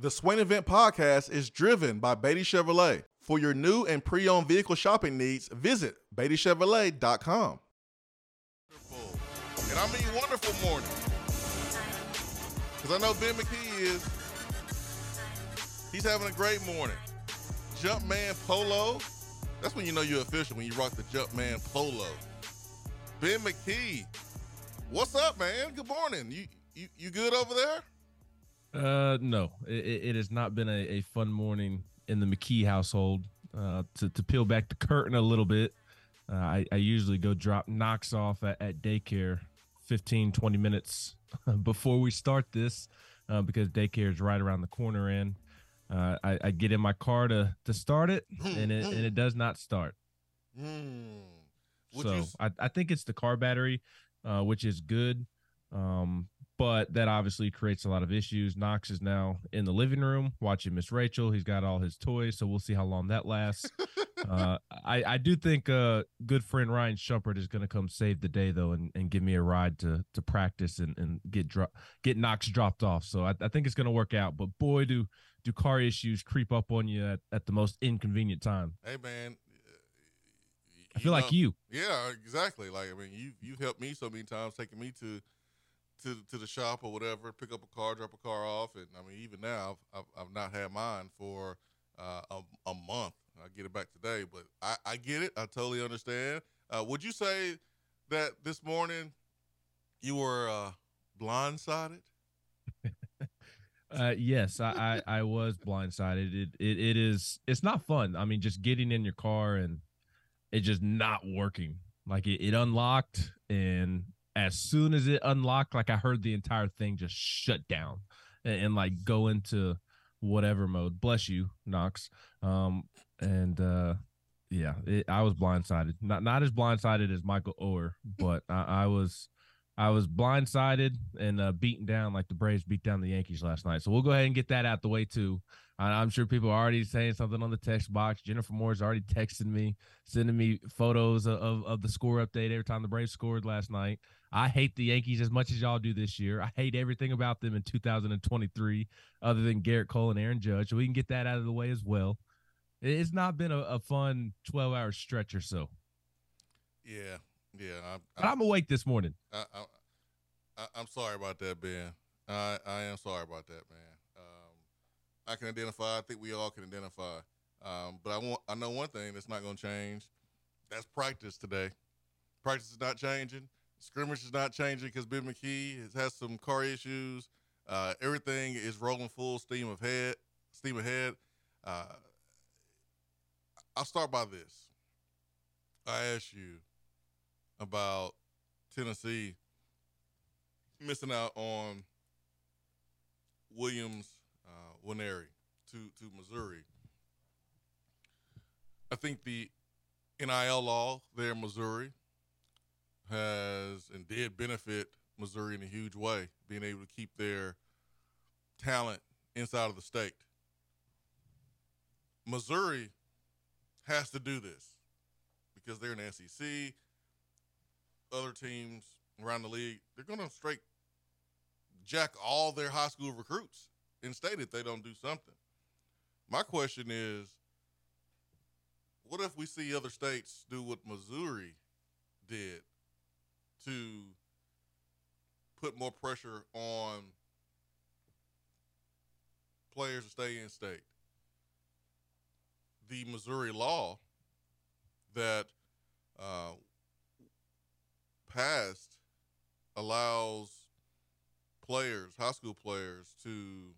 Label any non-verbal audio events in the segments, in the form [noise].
The Swain Event podcast is driven by Beatty Chevrolet. For your new and pre owned vehicle shopping needs, visit BeattyChevrolet.com. And I mean wonderful morning. Because I know Ben McKee is. He's having a great morning. Jumpman Polo. That's when you know you're official, when you rock the Jumpman Polo. Ben McKee. What's up, man? Good morning. You you, you good over there? Uh, no, it, it has not been a, a, fun morning in the McKee household. Uh, to, to peel back the curtain a little bit, uh, I, I usually go drop Knox off at, at daycare 15, 20 minutes [laughs] before we start this uh, because daycare is right around the corner. And uh, I, I, get in my car to, to start it, and it, and it does not start. Mm. So. I, I think it's the car battery, uh, which is good. Um, but that obviously creates a lot of issues. Knox is now in the living room watching Miss Rachel. He's got all his toys, so we'll see how long that lasts. [laughs] uh, I, I do think uh, good friend Ryan Shumpert is going to come save the day though, and, and give me a ride to to practice and, and get dro- get Knox dropped off. So I, I think it's going to work out. But boy, do do car issues creep up on you at, at the most inconvenient time. Hey man, I feel know, like you. Yeah, exactly. Like I mean, you you've helped me so many times, taking me to to to the shop or whatever, pick up a car, drop a car off, and I mean even now I've I've, I've not had mine for uh, a, a month. I get it back today, but I, I get it. I totally understand. Uh, would you say that this morning you were uh, blindsided? [laughs] uh, yes, I, I, I was blindsided. It, it it is it's not fun. I mean, just getting in your car and it just not working. Like it, it unlocked and as soon as it unlocked, like I heard the entire thing just shut down and, and like go into whatever mode. Bless you, Knox. Um, and uh, yeah, it, I was blindsided. Not not as blindsided as Michael Oher, but I, I was I was blindsided and uh, beaten down like the Braves beat down the Yankees last night. So we'll go ahead and get that out the way too. I'm sure people are already saying something on the text box. Jennifer Moore's already texting me, sending me photos of, of, of the score update every time the Braves scored last night. I hate the Yankees as much as y'all do this year. I hate everything about them in 2023, other than Gerrit Cole and Aaron Judge. So we can get that out of the way as well. It's not been a, a fun 12 hour stretch or so. Yeah, yeah. I'm, but I'm awake this morning. I, I, am sorry about that, Ben. I, I am sorry about that, man. I can identify. I think we all can identify. Um, but I want. I know one thing that's not going to change. That's practice today. Practice is not changing. Scrimmage is not changing because Ben McKee has, has some car issues. Uh, everything is rolling full steam ahead. Steam ahead. Uh, I'll start by this. I asked you about Tennessee missing out on Williams Nwaneri to to Missouri. I think the NIL law there in Missouri has and did benefit Missouri in a huge way, being able to keep their talent inside of the state. Missouri has to do this because they're in the SEC. Other teams around the league, they're going to straight jack all their high school recruits in state if they don't do something. My question is what if we see other states do what Missouri did to put more pressure on players to stay in state. The Missouri law that uh, passed allows players, high school players, to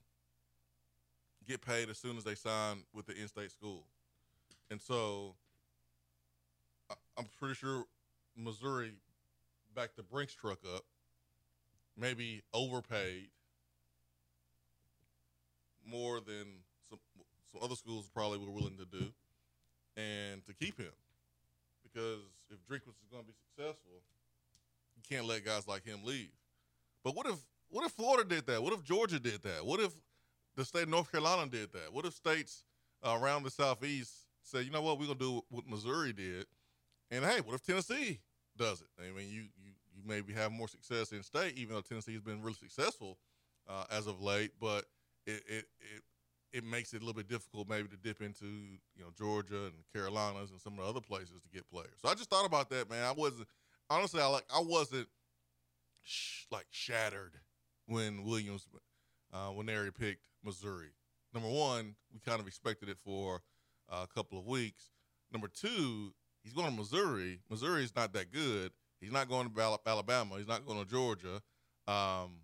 get paid as soon as they sign with the in-state school, and so I'm pretty sure Missouri backed the Brinks truck up, maybe overpaid more than some some other schools probably were willing to do, and to keep him, because if Drinkwitz is going to be successful, you can't let guys like him leave. But what if what if Florida did that? What if Georgia did that? What if the state of North Carolina did that? What if states uh, around the southeast say, you know what, we're gonna do what Missouri did, and hey, what if Tennessee does it. I mean, you you you maybe have more success in state, even though Tennessee has been really successful uh, as of late. But it, it, it it makes it a little bit difficult maybe to dip into you know Georgia and Carolinas and some of the other places to get players. So I just thought about that, man. I wasn't honestly, I like I wasn't sh- like shattered when Williams uh, when they picked Missouri. Number one, we kind of expected it for uh, a couple of weeks. Number two, he's going to Missouri. Missouri is not that good. He's not going to Alabama. He's not going to Georgia. Um,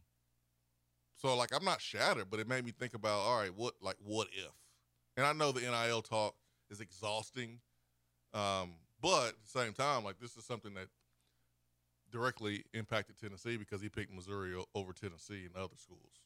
so like I'm not shattered, but it made me think about all right, what like what if? And I know the NIL talk is exhausting, um, but at the same time, like this is something that directly impacted Tennessee because he picked Missouri over Tennessee and other schools.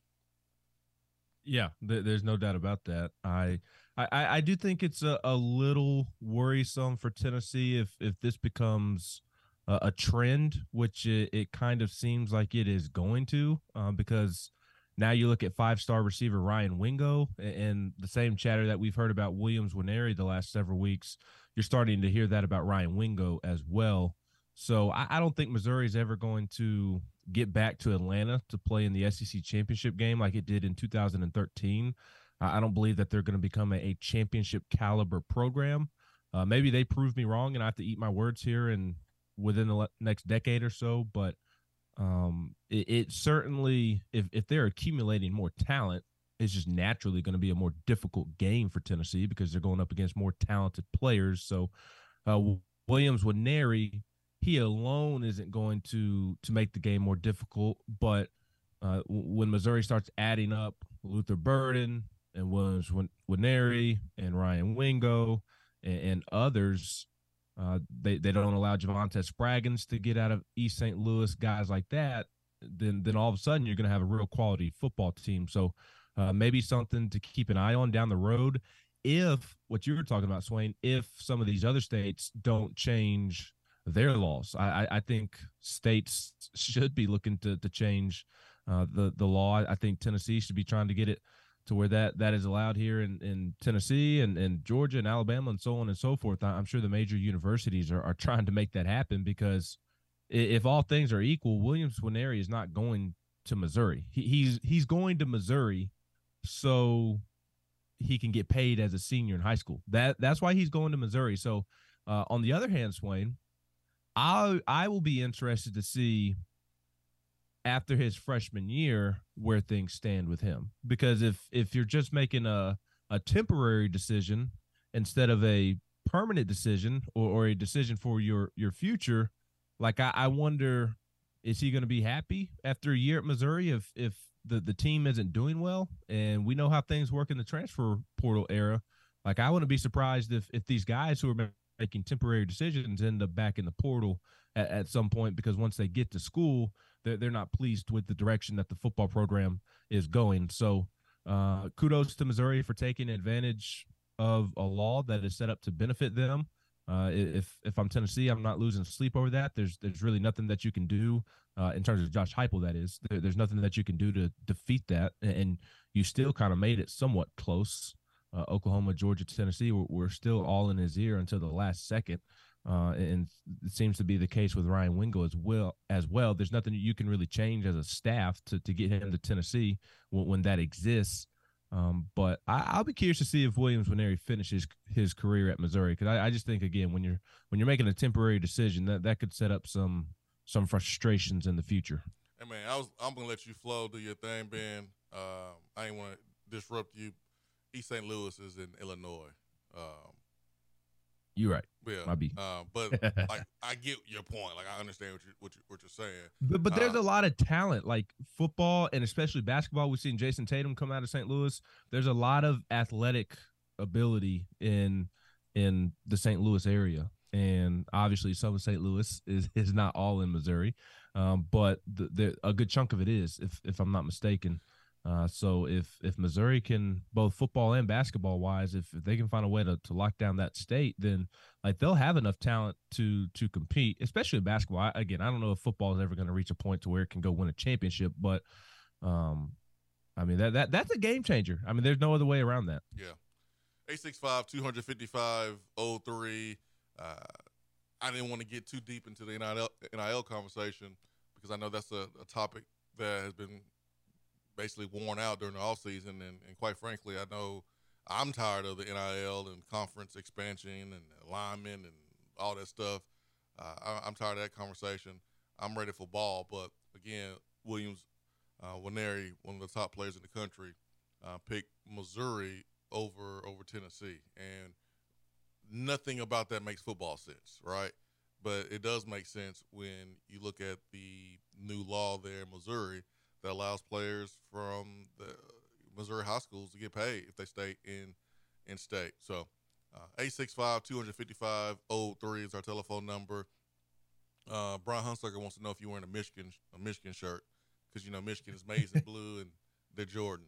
Yeah, th- there's no doubt about that. I I, I do think it's a, a little worrisome for Tennessee if if this becomes a, a trend, which it, it, kind of seems like it is going to, uh, because now you look at five star receiver Ryan Wingo and the same chatter that we've heard about Williams Nwaneri the last several weeks. You're starting to hear that about Ryan Wingo as well. So I, I don't think Missouri is ever going to get back to Atlanta to play in the SEC championship game like it did in 2013. I don't believe that they're going to become a, a championship caliber program. Uh, maybe they prove me wrong and I have to eat my words here and within the le- next decade or so, but um, it, it, certainly if if they're accumulating more talent, it's just naturally going to be a more difficult game for Tennessee because they're going up against more talented players. So uh, Williams Nwaneri, he alone isn't going to to make the game more difficult. But uh, when Missouri starts adding up Luther Burden and Williams Nwaneri and Ryan Wingo and, and others, uh, they they don't allow Javontez Spraggins to get out of East St. Louis, guys like that. Then then all of a sudden you're going to have a real quality football team. So uh, maybe something to keep an eye on down the road. If what you were talking about, Swain, if some of these other states don't change their laws, I, I think states should be looking to to change uh, the the law. I think Tennessee should be trying to get it to where that that is allowed here in, in Tennessee and, and Georgia and Alabama and so on and so forth. I'm sure the major universities are, are trying to make that happen because if all things are equal, Williams Nwaneri is not going to Missouri. He, he's he's going to Missouri so he can get paid as a senior in high school. That that's why he's going to Missouri. So uh, on the other hand, Swain, I I will be interested to see after his freshman year where things stand with him. Because if if you're just making a a temporary decision instead of a permanent decision or, or a decision for your your future like i, I wonder is he going to be happy after a year at missouri if if the the team isn't doing well? And we know how things work in the transfer portal era. Like i wouldn't be surprised if if these guys who are making temporary decisions end up back in the portal at, at some point because once they get to school they're, they're not pleased with the direction that the football program is going. So uh, kudos to Missouri for taking advantage of a law that is set up to benefit them. Uh, if if I'm Tennessee, I'm not losing sleep over that. There's there's really nothing that you can do uh, in terms of Josh Heupel. That is, there, there's nothing that you can do to defeat that, and you still kind of made it somewhat close. Uh, Oklahoma, Georgia, Tennessee were, were, still all in his ear until the last second. Uh, and it seems to be the case with Ryan Wingo as well. As well, there's nothing you can really change as a staff to, to get him to Tennessee when, when that exists. Um, but I, will be curious to see if Williams Nwaneri finishes his career at Missouri because I, I, just think again when you're when you're making a temporary decision that that could set up some some frustrations in the future. Hey man, I was I'm gonna let you flow, do your thing, Ben. Um, I ain't want to disrupt you. East St. Louis is in Illinois. Um, you're right. Yeah, might be. Uh, but [laughs] like, I get your point. Like, I understand what you what you what you're saying. But, but there's uh, a lot of talent, like football and especially basketball. We've seen Jayson Tatum come out of St. Louis. There's a lot of athletic ability in in the St. Louis area, and obviously some of St. Louis is is not all in Missouri, um, but the, the, a good chunk of it is, if if I'm not mistaken. Uh, so if if Missouri can both football and basketball wise, if, if they can find a way to, to lock down that state, then like they'll have enough talent to to compete, especially in basketball. I, again, I don't know if football is ever going to reach a point to where it can go win a championship, but um, I mean that that that's a game changer. I mean, there's no other way around that. Yeah, 865 255 03. Uh, I didn't want to get too deep into the NIL, NIL conversation because I know that's a, a topic that has been basically worn out during the off season, and, and quite frankly, I know I'm tired of the NIL and conference expansion and alignment and all that stuff. Uh, I, am tired of that conversation. I'm ready for ball, but again, Williams, uh, Nwaneri, one of the top players in the country, uh, picked Missouri over over Tennessee, and nothing about that makes football sense, right? But it does make sense when you look at the new law there in Missouri that allows players from the Missouri high schools to get paid if they stay in in state. So, uh, 865 255 03 is our telephone number. Uh, Brian Hunsucker wants to know if you're wearing a Michigan a Michigan shirt because you know Michigan is maize and [laughs] blue and they're Jordan.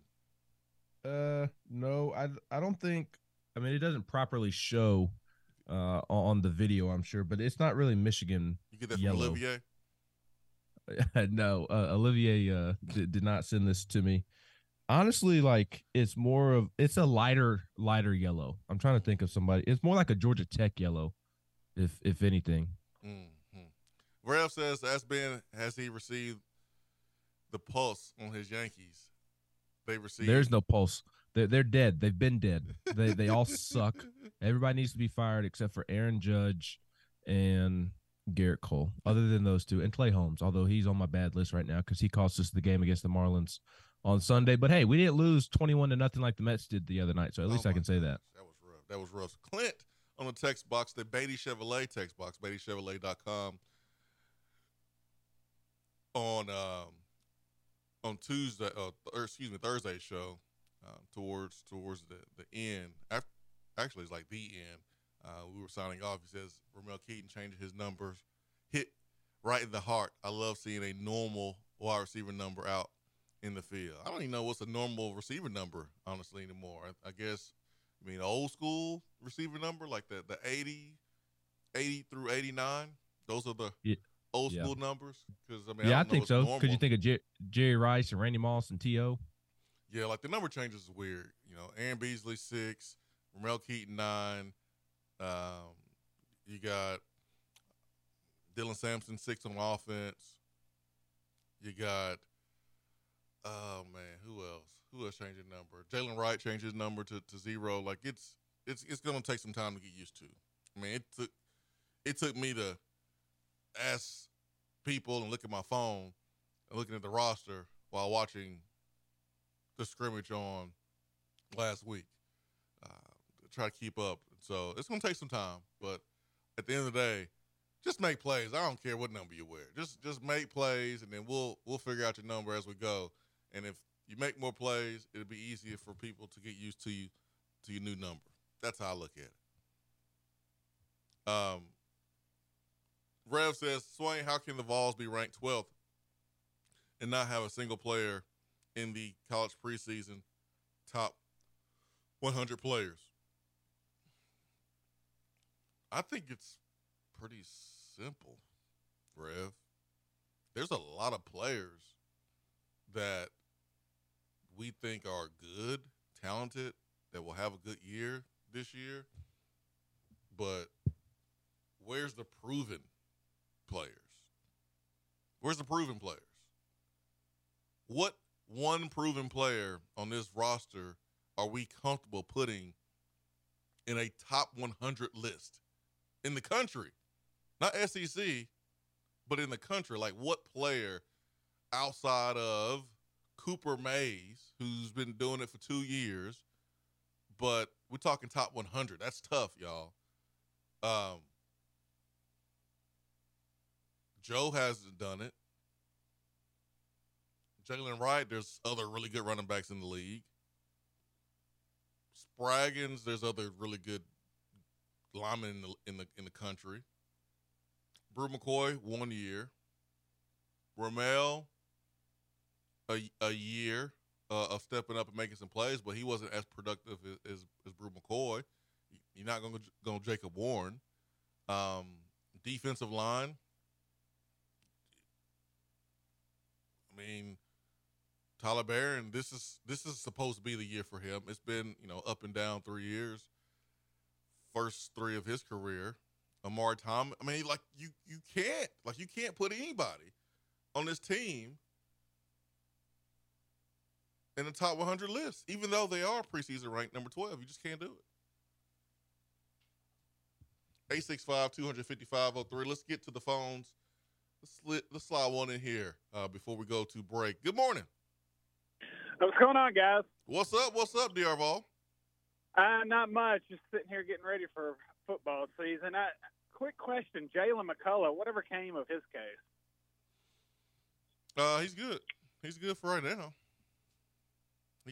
Uh, no, I I don't think. I mean, it doesn't properly show uh on the video, I'm sure, but it's not really Michigan. You get that yellow. from Olivier? [laughs] no, uh, Olivier uh, did, did not send this to me. Honestly, like it's more of it's a lighter lighter yellow. I'm trying to think of somebody. It's more like a Georgia Tech yellow, if if anything. Mm-hmm. Rev says, "Ask Ben, has he received the pulse on his Yankees? They received. There's no pulse. They're they're dead. They've been dead. They they all suck. [laughs] Everybody needs to be fired except for Aaron Judge and Gerrit Cole. Other than those two, and Clay Holmes, although he's on my bad list right now because he cost us the game against the Marlins on Sunday. But hey, we didn't lose twenty one to nothing like the Mets did the other night. So at least oh I can say that. That was rough. That was rough. Clint on the text box, the Beatty Chevrolet text box, BeattyChevrolet.com. On um, on Tuesday, uh, or excuse me, Thursday show, uh, towards towards the the end. After, actually, it's like the end. Uh, we were signing off. He says Ramel Keyton changing his numbers, hit right in the heart. I love seeing a normal wide receiver number out in the field. I don't even know what's a normal receiver number, honestly, anymore. I, I guess, I mean, old school receiver number, like the, the 80, 80 through 89. Those are the yeah. old school yeah. numbers. Because I mean, yeah, I, I think so. Because you think of Jer- Jerry Rice and Randy Moss and T.O. Yeah, like the number changes is weird. You know, Aaron Beasley, six, Ramel Keyton, nine. Um, you got Dylan Sampson, six on offense. You got Oh man, who else? Who else changed his number? Jaylen Wright changed his number to, to zero. Like it's it's it's gonna take some time to get used to. I mean, it took it took me to ask people and look at my phone and looking at the roster while watching the scrimmage on last week uh, to try to keep up. So it's gonna take some time, but at the end of the day, just make plays. I don't care what number you wear. Just just make plays, and then we'll we'll figure out your number as we go. And if you make more plays, it'll be easier for people to get used to you to your new number. That's how I look at it. Um, Rev says, Swain, how can the Vols be ranked 12th and not have a single player in the college preseason top 100 players? I think it's pretty simple, Rev. There's a lot of players that we think are good, talented, that will have a good year this year. But where's the proven players? Where's the proven players? What one proven player on this roster are we comfortable putting in a top 100 list in the country? Not SEC, but in the country. Like, what player outside of Cooper Mays, who's been doing it for two years, but we're talking top 100. That's tough, y'all. Um, Joe hasn't done it. Jaylen Wright, there's other really good running backs in the league. Spraggins, there's other really good linemen in the in the in the country. Bru McCoy, one year. Ramel, a, a year uh, of stepping up and making some plays, but he wasn't as productive as, as, as Bru McCoy. You're not going to go Jacob Warren. Um, defensive line. I mean, Tyler Baron. This is this is supposed to be the year for him. It's been you know up and down three years. First three of his career. Omari Thomas. I mean, like you you can't like you can't put anybody on this team in the top 100 list, even though they are preseason ranked number 12. You just can't do it. 865 255 03. Let's get to the phones. Let's, let, let's slide one in here uh, before we go to break. Good morning. What's going on, guys? What's up? What's up, D'Arval? Uh, not much. Just sitting here getting ready for football season. I, quick question: Jaylen McCollough. whatever came of his case? Uh, he's good. He's good for right now.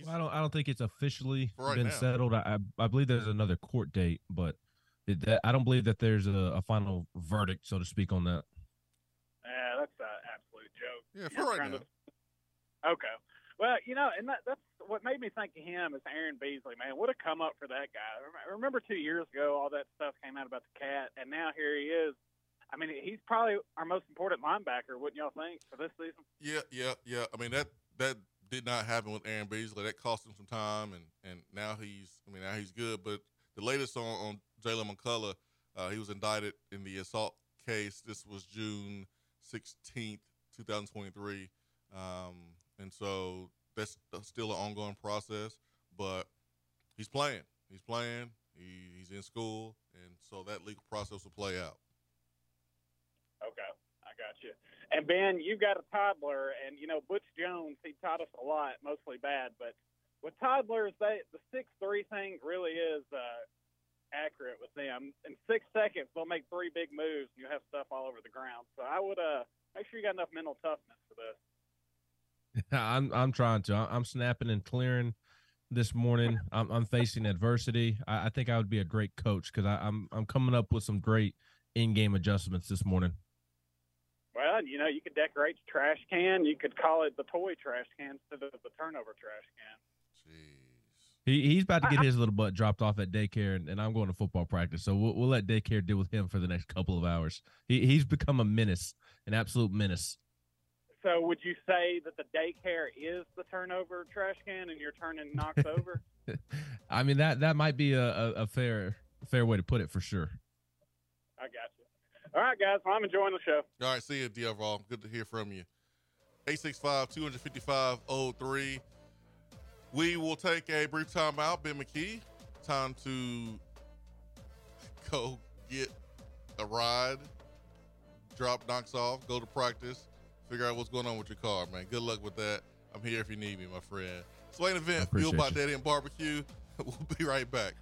Well, I don't. I don't think it's officially right been now. settled. I, I believe there's another court date, but it, that, I don't believe that there's a, a final verdict, so to speak, on that. Yeah, that's an absolute joke. Yeah, You're for right now. to- Okay. Well, you know, and that, that's what made me think of him is Aaron Beasley. Man, what a come up for that guy. Rem- Remember two years ago, all that stuff came out about the cat, and now here he is. I mean, he's probably our most important linebacker, wouldn't y'all think, for this season? Yeah, yeah, yeah. I mean that that did not happen with Aaron Beasley. That cost him some time, and and now he's. I mean now he's good. But the latest on on Jaylen McCollough, uh, he was indicted in the assault case. This was June sixteenth, two thousand twenty three, um, and so that's still an ongoing process. But he's playing. He's playing. He, he's in school, and so that legal process will play out. Okay, I got you. And Ben, you've got a toddler, and you know Butch Jones. He taught us a lot, mostly bad, but with toddlers, they the six three thing really is uh, accurate with them. In six seconds, they'll make three big moves, and you have stuff all over the ground. So I would uh, make sure you got enough mental toughness for this. [laughs] I'm I'm trying to. I'm snapping and clearing this morning. I'm, I'm facing adversity. I, I think I would be a great coach because I'm I'm coming up with some great in-game adjustments this morning. Well, you know, you could decorate the trash can. You could call it the toy trash can instead of the turnover trash can. Jeez. He he's about to get his little butt dropped off at daycare, and, and I'm going to football practice. So we'll, we'll let daycare deal with him for the next couple of hours. He he's become a menace, an absolute menace. So would you say that the daycare is the turnover trash can, and you're turning Knox [laughs] over? I mean that that might be a, a, a fair fair way to put it for sure. I got you. All right, guys. Well, I'm enjoying the show. All right, see you, D'Arval. Good to hear from you. 865 255 03. We will take a brief time out. Ben McKee, time to [laughs] go get a ride, drop knocks off, go to practice, figure out what's going on with your car, man. Good luck with that. I'm here if you need me, my friend. Swain event, appreciate fueled by. Dead End Barbecue. [laughs] We'll be right back.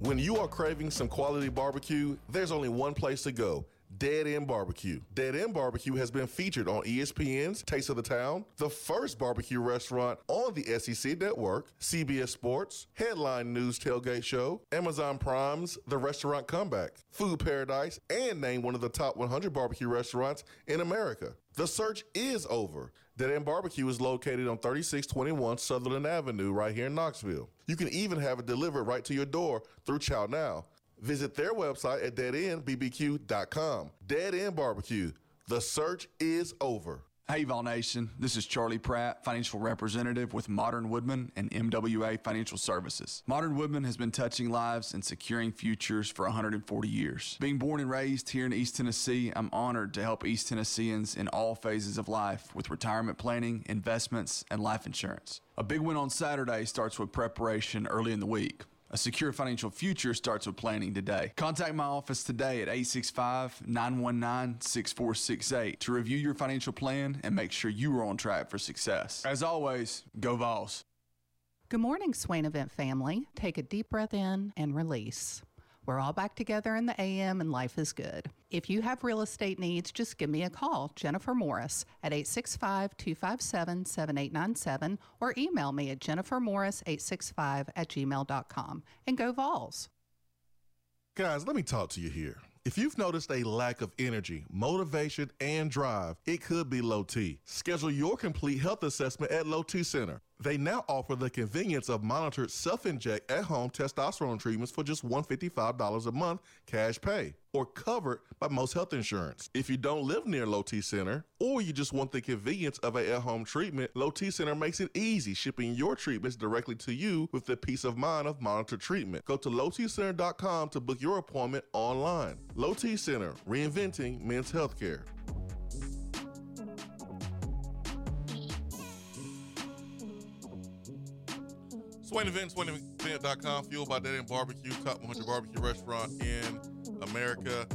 When you are craving some quality barbecue, there's only one place to go. Dead End Barbecue. Dead End Barbecue has been featured on ESPN's Taste of the Town, the first barbecue restaurant on the SEC network, CBS Sports, Headline News Tailgate Show, Amazon Prime's The Restaurant Comeback, Food Paradise, and named one of the top 100 barbecue restaurants in America. The search is over. Dead End Barbecue is located on 3621 Sutherland Avenue right here in Knoxville. You can even have it delivered right to your door through ChowNow. Visit their website at deadendbbq.com. Dead End Barbecue. The search is over. Hey, Vol Nation. This is Charlie Pratt, financial representative with Modern Woodmen and MWA Financial Services. Modern Woodmen has been touching lives and securing futures for 140 years. Being born and raised here in East Tennessee, I'm honored to help East Tennesseans in all phases of life with retirement planning, investments, and life insurance. A big win on Saturday starts with preparation early in the week. A secure financial future starts with planning today. Contact my office today at 865 919 6468 to review your financial plan and make sure you are on track for success. As always, go Vols. Good morning, Swain Event family. Take a deep breath in and release. We're all back together in the AM and life is good. If you have real estate needs, just give me a call, Jennifer Morris, at 865 257 7897 or email me at jennifermorris865 at gmail.com. And go Vols. Guys, let me talk to you here. If you've noticed a lack of energy, motivation, and drive, it could be low T. Schedule your complete health assessment at Low T Center. They now offer the convenience of monitored self-inject at-home testosterone treatments for just $155 a month cash pay or covered by most health insurance. If you don't live near Low T Center or you just want the convenience of a at-home treatment, Low T Center makes it easy shipping your treatments directly to you with the peace of mind of monitored treatment. Go to lowtcenter.com to book your appointment online. Low T Center, reinventing men's healthcare. Swain Event, SwainEvent.com, fueled by Dead End Barbecue, top 100 barbecue restaurant in America.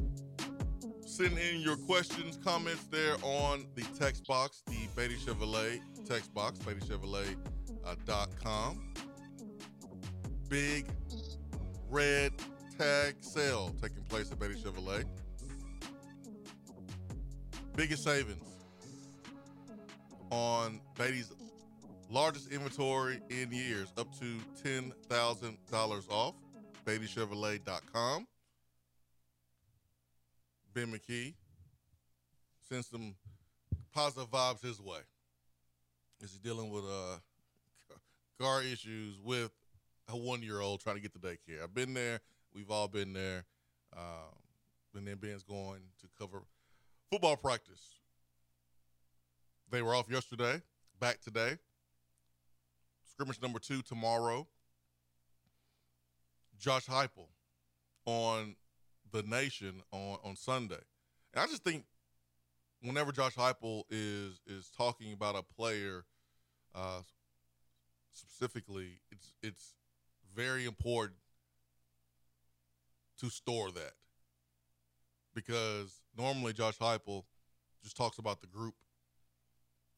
Send in your questions, comments there on the text box, the Beatty Chevrolet text box, BeattyChevrolet.com. Uh, Big red tag sale taking place at Beatty Chevrolet. Biggest savings on Beatty's largest inventory in years, up to $10,000 off. BeattyChevrolet.com. Ben McKee sends some positive vibes his way Is he dealing with uh, car issues with a one year old trying to get to daycare. I've been there. We've all been there. Um, and then Ben's going to cover football practice. They were off yesterday, back today. Scrimmage number two tomorrow. Josh Heupel on the Nation on on Sunday, and I just think whenever Josh Heupel is is talking about a player, uh, specifically, it's it's very important to store that because normally Josh Heupel just talks about the group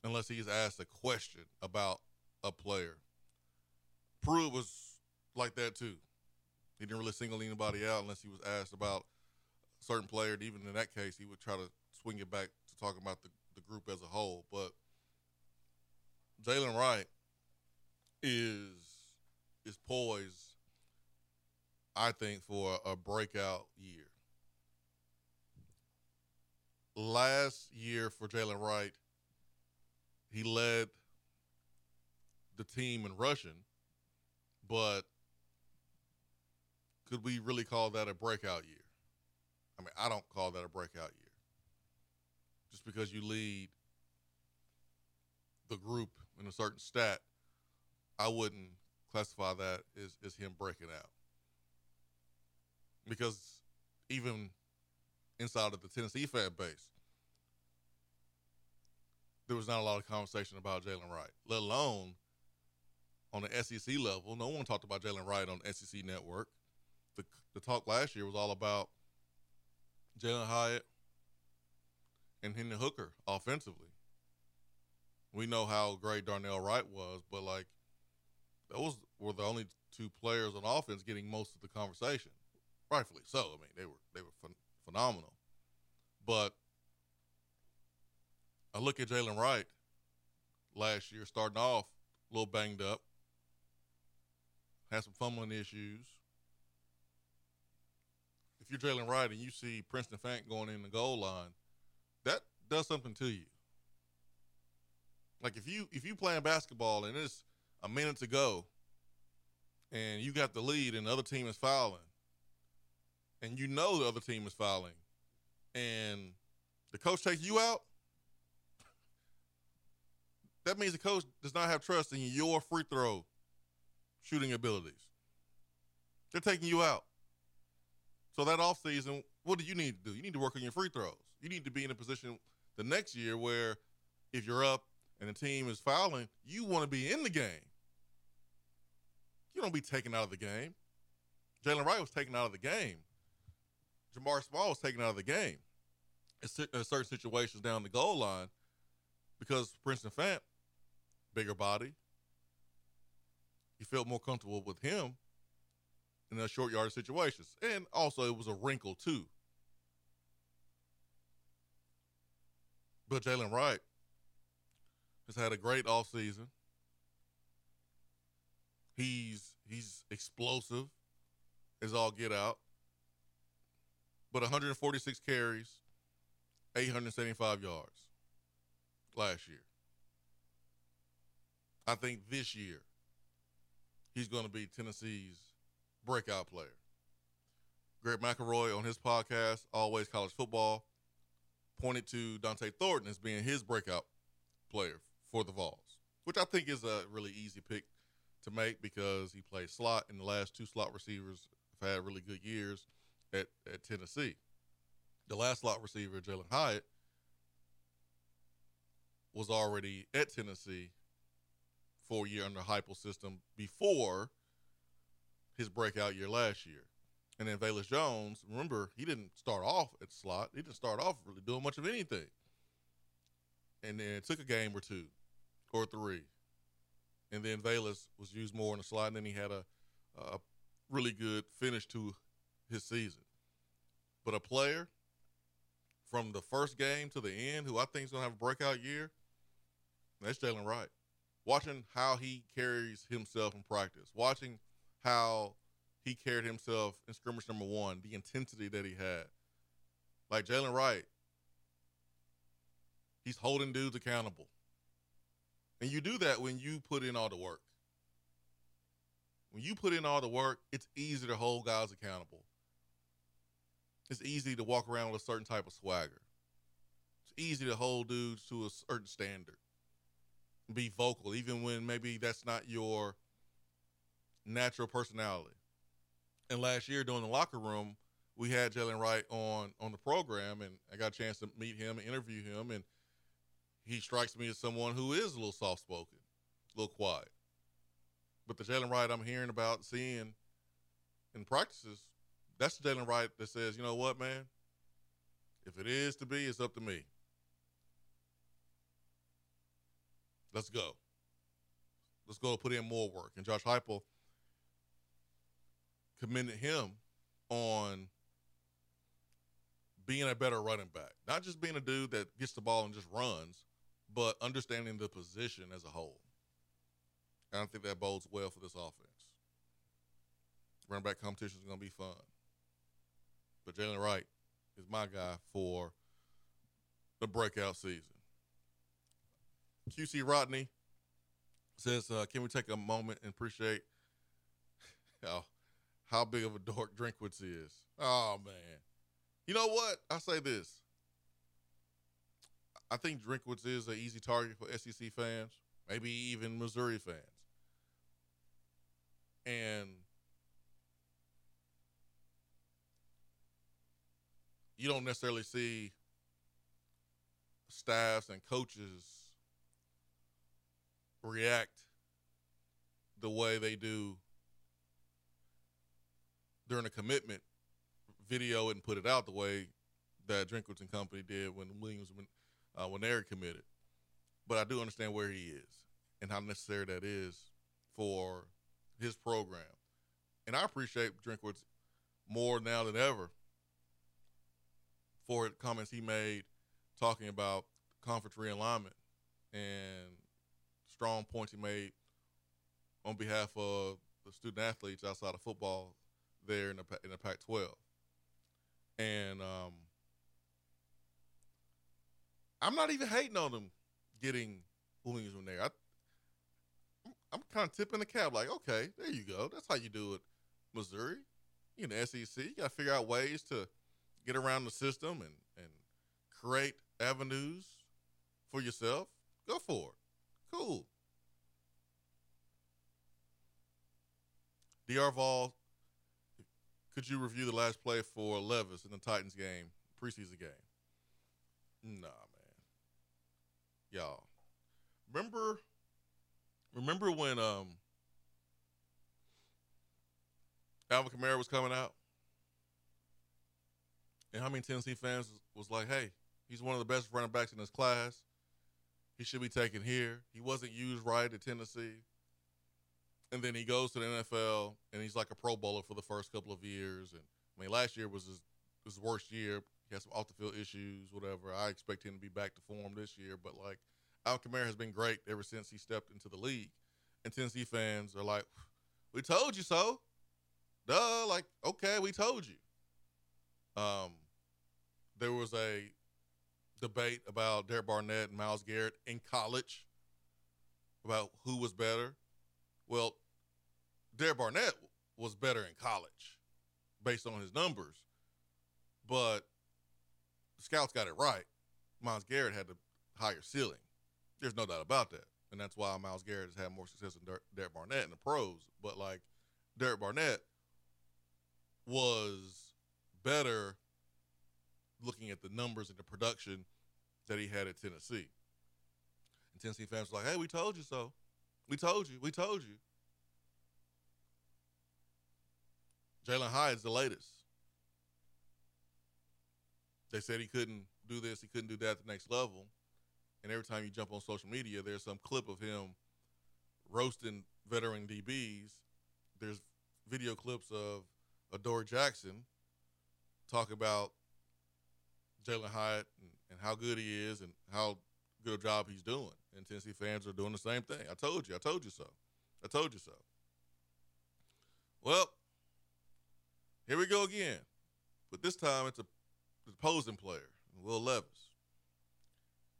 unless he's asked a question about a player. Pruitt was like that too. He didn't really single anybody out unless he was asked about a certain player. And even in that case, he would try to swing it back to talking about the, the group as a whole. But Jaylen Wright is is poised, I think, for a breakout year. Last year for Jaylen Wright, he led the team in rushing, but could we really call that a breakout year? I mean, I don't call that a breakout year. Just because you lead the group in a certain stat, I wouldn't classify that as, as him breaking out. Because even inside of the Tennessee fan base, there was not a lot of conversation about Jaylen Wright, let alone on the SEC level. No one talked about Jaylen Wright on the SEC network. The, the talk last year was all about Jalin Hyatt and Hendon Hooker offensively. We know how great Darnell Wright was, but like those were the only two players on offense getting most of the conversation. Rightfully so. I mean, they were they were ph- phenomenal. But I look at Jaylen Wright last year, starting off a little banged up, had some fumbling issues. If you're Jaylen Wright and you see Princeton Fant going in the goal line, that does something to you. Like if you if you playing basketball and it's a minute to go, and you got the lead and the other team is fouling, and you know the other team is fouling, and the coach takes you out, [laughs] that means the coach does not have trust in your free throw shooting abilities. They're taking you out. So that offseason, what do you need to do? You need to work on your free throws. You need to be in a position the next year where if you're up and the team is fouling, you want to be in the game. You don't be taken out of the game. Jaylen Wright was taken out of the game. Jabari Small was taken out of the game in certain situations down the goal line because Princeton Fant, bigger body, you felt more comfortable with him in the short yard situations. And also, it was a wrinkle, too. But Jaylen Wright has had a great offseason. He's he's explosive as all get out. But 146 carries, 875 yards last year. I think this year he's going to be Tennessee's breakout player. Greg McElroy on his podcast, Always College Football, pointed to Dont'e Thornton as being his breakout player for the Vols, which I think is a really easy pick to make because he played slot, and the last two slot receivers have had really good years at, at Tennessee. The last slot receiver, Jalin Hyatt, was already at Tennessee for a year under Heupel system before his breakout year last year. And then Velus Jones, remember, he didn't start off at slot. He didn't start off really doing much of anything. And then it took a game or two or three. And then Velus was used more in the slot, and then he had a, a really good finish to his season. But a player from the first game to the end who I think is going to have a breakout year, that's Jaylen Wright. Watching how he carries himself in practice, watching how he carried himself in scrimmage number one, the intensity that he had. Like Jaylen Wright, he's holding dudes accountable. And you do that when you put in all the work. When you put in all the work, it's easy to hold guys accountable. It's easy to walk around with a certain type of swagger. It's easy to hold dudes to a certain standard. Be vocal, even when maybe that's not your natural personality. And last year during the locker room, we had Jaylen Wright on on the program, and I got a chance to meet him and interview him, and he strikes me as someone who is a little soft spoken, a little quiet. But the Jaylen Wright I'm hearing about, seeing in practices, that's the Jaylen Wright that says, you know what, man? If it is to be, it's up to me. Let's go. Let's go put in more work. And Josh Heupel commended him on being a better running back, not just being a dude that gets the ball and just runs, but understanding the position as a whole. And I think that bodes well for this offense. Running back competition is going to be fun. But Jaylen Wright is my guy for the breakout season. QC Rodney says, uh, "Can we take a moment and appreciate [laughs] how how big of a dork Drinkwitz is?" Oh man, you know what? I say this. I think Drinkwitz is an easy target for SEC fans, maybe even Missouri fans, and you don't necessarily see staffs and coaches react the way they do during a commitment video and put it out the way that Drinkwitz and company did when Williams when uh, when they committed. But I do understand where he is and how necessary that is for his program. And I appreciate Drinkwitz more now than ever for comments he made talking about conference realignment and strong points he made on behalf of the student athletes outside of football there in the in the Pac-12. And um, I'm not even hating on them getting Williams from there. I, I'm kind of tipping the cap, like, okay, there you go. That's how you do it, Missouri. You know, SEC. You got to figure out ways to get around the system and and create avenues for yourself. Go for it. Cool. DR Vol, could you review the last play for Levis in the Titans game, preseason game? Nah, man. Y'all. Remember remember when um Alvin Kamara was coming out? And how many Tennessee fans was like, hey, he's one of the best running backs in this class. He should be taken here. He wasn't used right at Tennessee and then he goes to the NFL and he's like a Pro Bowler for the first couple of years. And I mean, last year was his, his worst year. He had some off the field issues, whatever. I expect him to be back to form this year, but like Al Kamara has been great ever since he stepped into the league. And Tennessee fans are like, "We told you so." Duh, like okay, we told you. Um, there was a debate about Derek Barnett and Myles Garrett in college about who was better. Well, Derek Barnett was better in college based on his numbers, but the scouts got it right. Myles Garrett had the higher ceiling. There's no doubt about that. And that's why Myles Garrett has had more success than Derek Barnett in the pros. But like Derek Barnett was better looking at the numbers and the production that he had at Tennessee. And Tennessee fans were like, hey, we told you so. We told you. We told you. Jalin Hyatt's the latest. They said he couldn't do this, he couldn't do that at the next level. And every time you jump on social media, there's some clip of him roasting veteran DBs. There's video clips of Adoree' Jackson talk about Jalin Hyatt and, and, how good he is and how good a job he's doing. And Tennessee fans are doing the same thing. I told you. I told you so. I told you so. Well, here we go again. But this time it's a opposing player, Will Levis.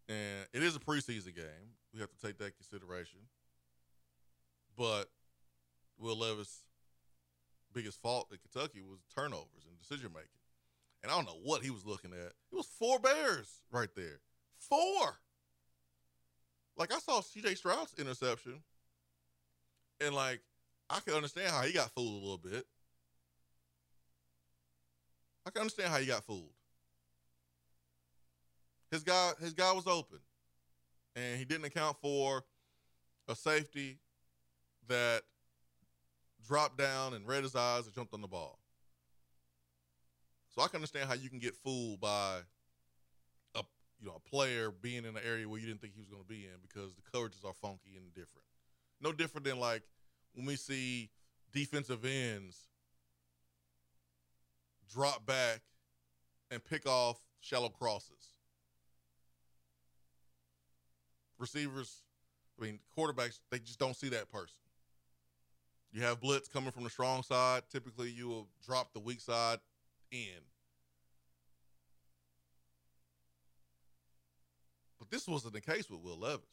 And it is a preseason game. We have to take that consideration. But Will Levis' biggest fault at Kentucky was turnovers and decision making. And I don't know what he was looking at. It was four Bears right there. Four. Like I saw CJ Stroud's interception. And like I can understand how he got fooled a little bit. I can understand how he got fooled. His guy, his guy was open, and he didn't account for a safety that dropped down and read his eyes and jumped on the ball. So I can understand how you can get fooled by a you know a player being in an area where you didn't think he was going to be in because the coverages are funky and different. No different than like when we see defensive ends drop back and pick off shallow crosses. Receivers, I mean, quarterbacks, they just don't see that person. You have blitz coming from the strong side. Typically, you will drop the weak side in. But this wasn't the case with Will Levis.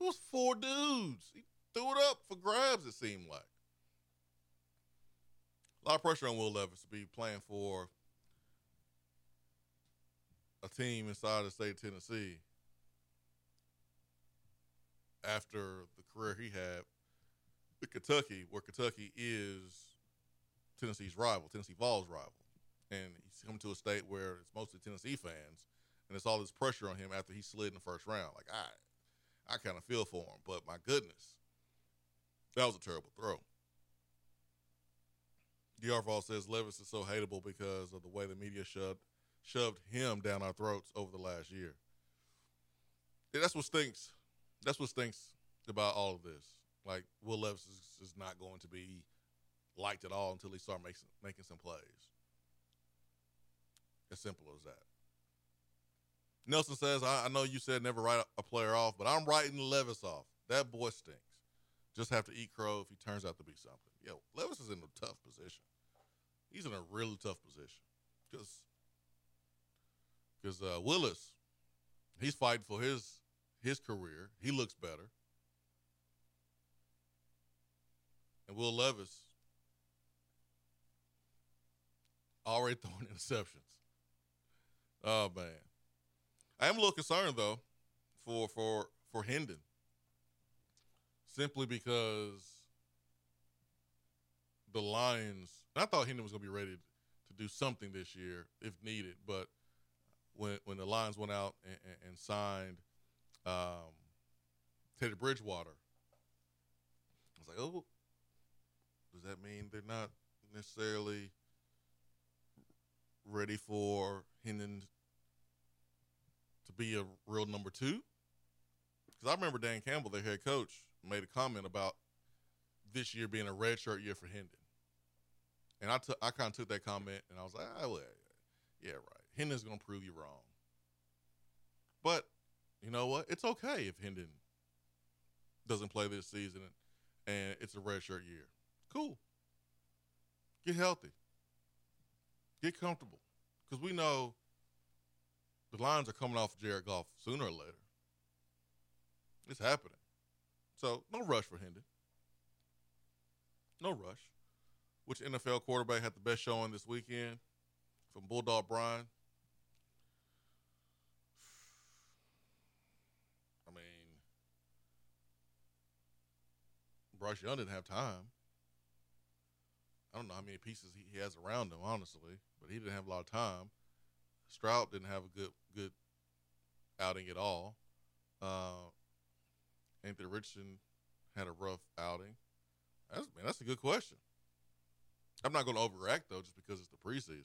It was four dudes. He threw it up for grabs, it seemed like. A lot of pressure on Will Levis to be playing for a team inside the state of Tennessee after the career he had with Kentucky, where Kentucky is Tennessee's rival, Tennessee Vols' rival. And he's coming to a state where it's mostly Tennessee fans, and it's all this pressure on him after he slid in the first round. Like, I, I kind of feel for him, but my goodness, that was a terrible throw. Yarval says Levis is so hateable because of the way the media shoved shoved him down our throats over the last year. That's what stinks. That's what stinks about all of this. Like Will Levis is, is not going to be liked at all until he starts making making some plays. As simple as that. Nelson says, I, I know you said never write a player off, but I'm writing Levis off. That boy stinks. Just have to eat crow if he turns out to be something. Yo, Levis is in a tough position. He's in a really tough position because because uh, Willis, he's fighting for his his career. He looks better, and Will Levis already [laughs] throwing interceptions. Oh man, I am a little concerned though for for for Hendon, simply because the Lions. I thought Hendon was going to be ready to do something this year if needed, but when when the Lions went out and, and, and signed um, Teddy Bridgewater, I was like, oh, does that mean they're not necessarily ready for Hendon to be a real number two? Because I remember Dan Campbell, their head coach, made a comment about this year being a redshirt year for Hendon. And I, t- I kind of took that comment and I was like, ah, well, yeah, right. Hendon's going to prove you wrong. But you know what? It's okay if Hendon doesn't play this season and it's a redshirt year. Cool. Get healthy. Get comfortable. Because we know the Lions are coming off Jared Goff sooner or later. It's happening. So no rush for Hendon. No rush. Which NFL quarterback had the best showing this weekend? From Bulldog Brian. [sighs] I mean, Bryce Young didn't have time. I don't know how many pieces he has around him, honestly, but he didn't have a lot of time. Stroud didn't have a good good outing at all. Uh, Anthony Richardson had a rough outing. That's man, that's a good question. I'm not going to overreact though, just because it's the preseason.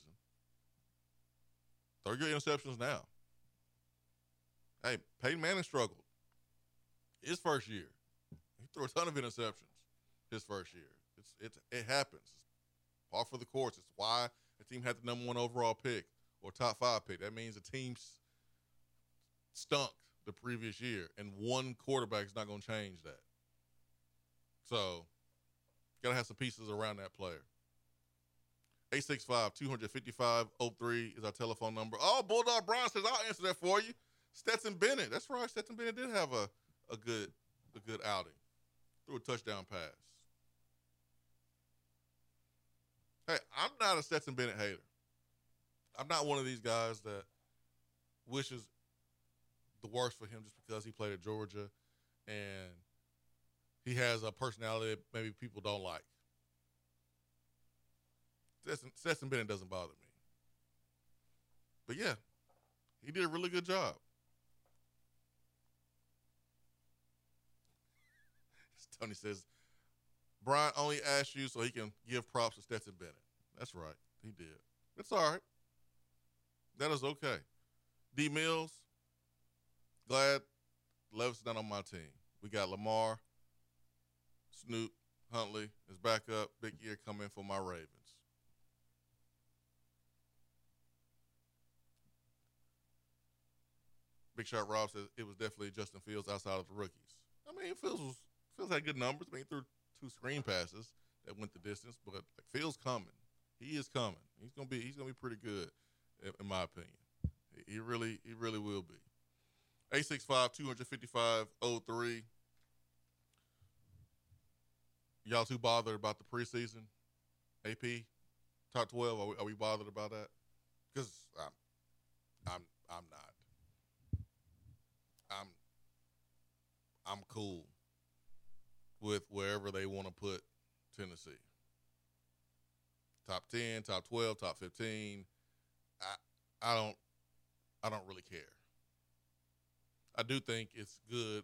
Throw your interceptions now. Hey, Peyton Manning struggled his first year. He threw a ton of interceptions his first year. It's it's it happens. Par for the course. It's why a team had the number one overall pick or top five pick. That means the team stunk the previous year, and one quarterback is not going to change that. So, got to have some pieces around that player. 865 255 03 is our telephone number. Oh, Bulldog Brian says, I'll answer that for you. Stetson Bennett. That's right. Stetson Bennett did have a, a good a good outing. Threw a touchdown pass. Hey, I'm not a Stetson Bennett hater. I'm not one of these guys that wishes the worst for him just because he played at Georgia and he has a personality that maybe people don't like. Stetson, Stetson Bennett doesn't bother me. But yeah, he did a really good job. [laughs] Tony says, Brian only asked you so he can give props to Stetson Bennett. That's right. He did. It's all right. That is okay. D Mills, glad Levis not on my team. We got Lamar, Snoop, Huntley is back up. Big year coming for my Ravens. Big Shot Rob says it was definitely Justin Fields outside of the rookies. I mean, Fields was Fields had good numbers. I mean, threw two screen passes that went the distance, but like, coming. He is coming. He's gonna be he's gonna be pretty good, in my opinion. He really he really will be. 865-255-03. Y'all too bothered about the preseason? AP, top 12, are we, are we bothered about that? Because I'm, I'm, I'm not. I'm, I'm cool with wherever they want to put Tennessee. Top 10, top 12, top 15. I, I don't, I don't really care. I do think it's good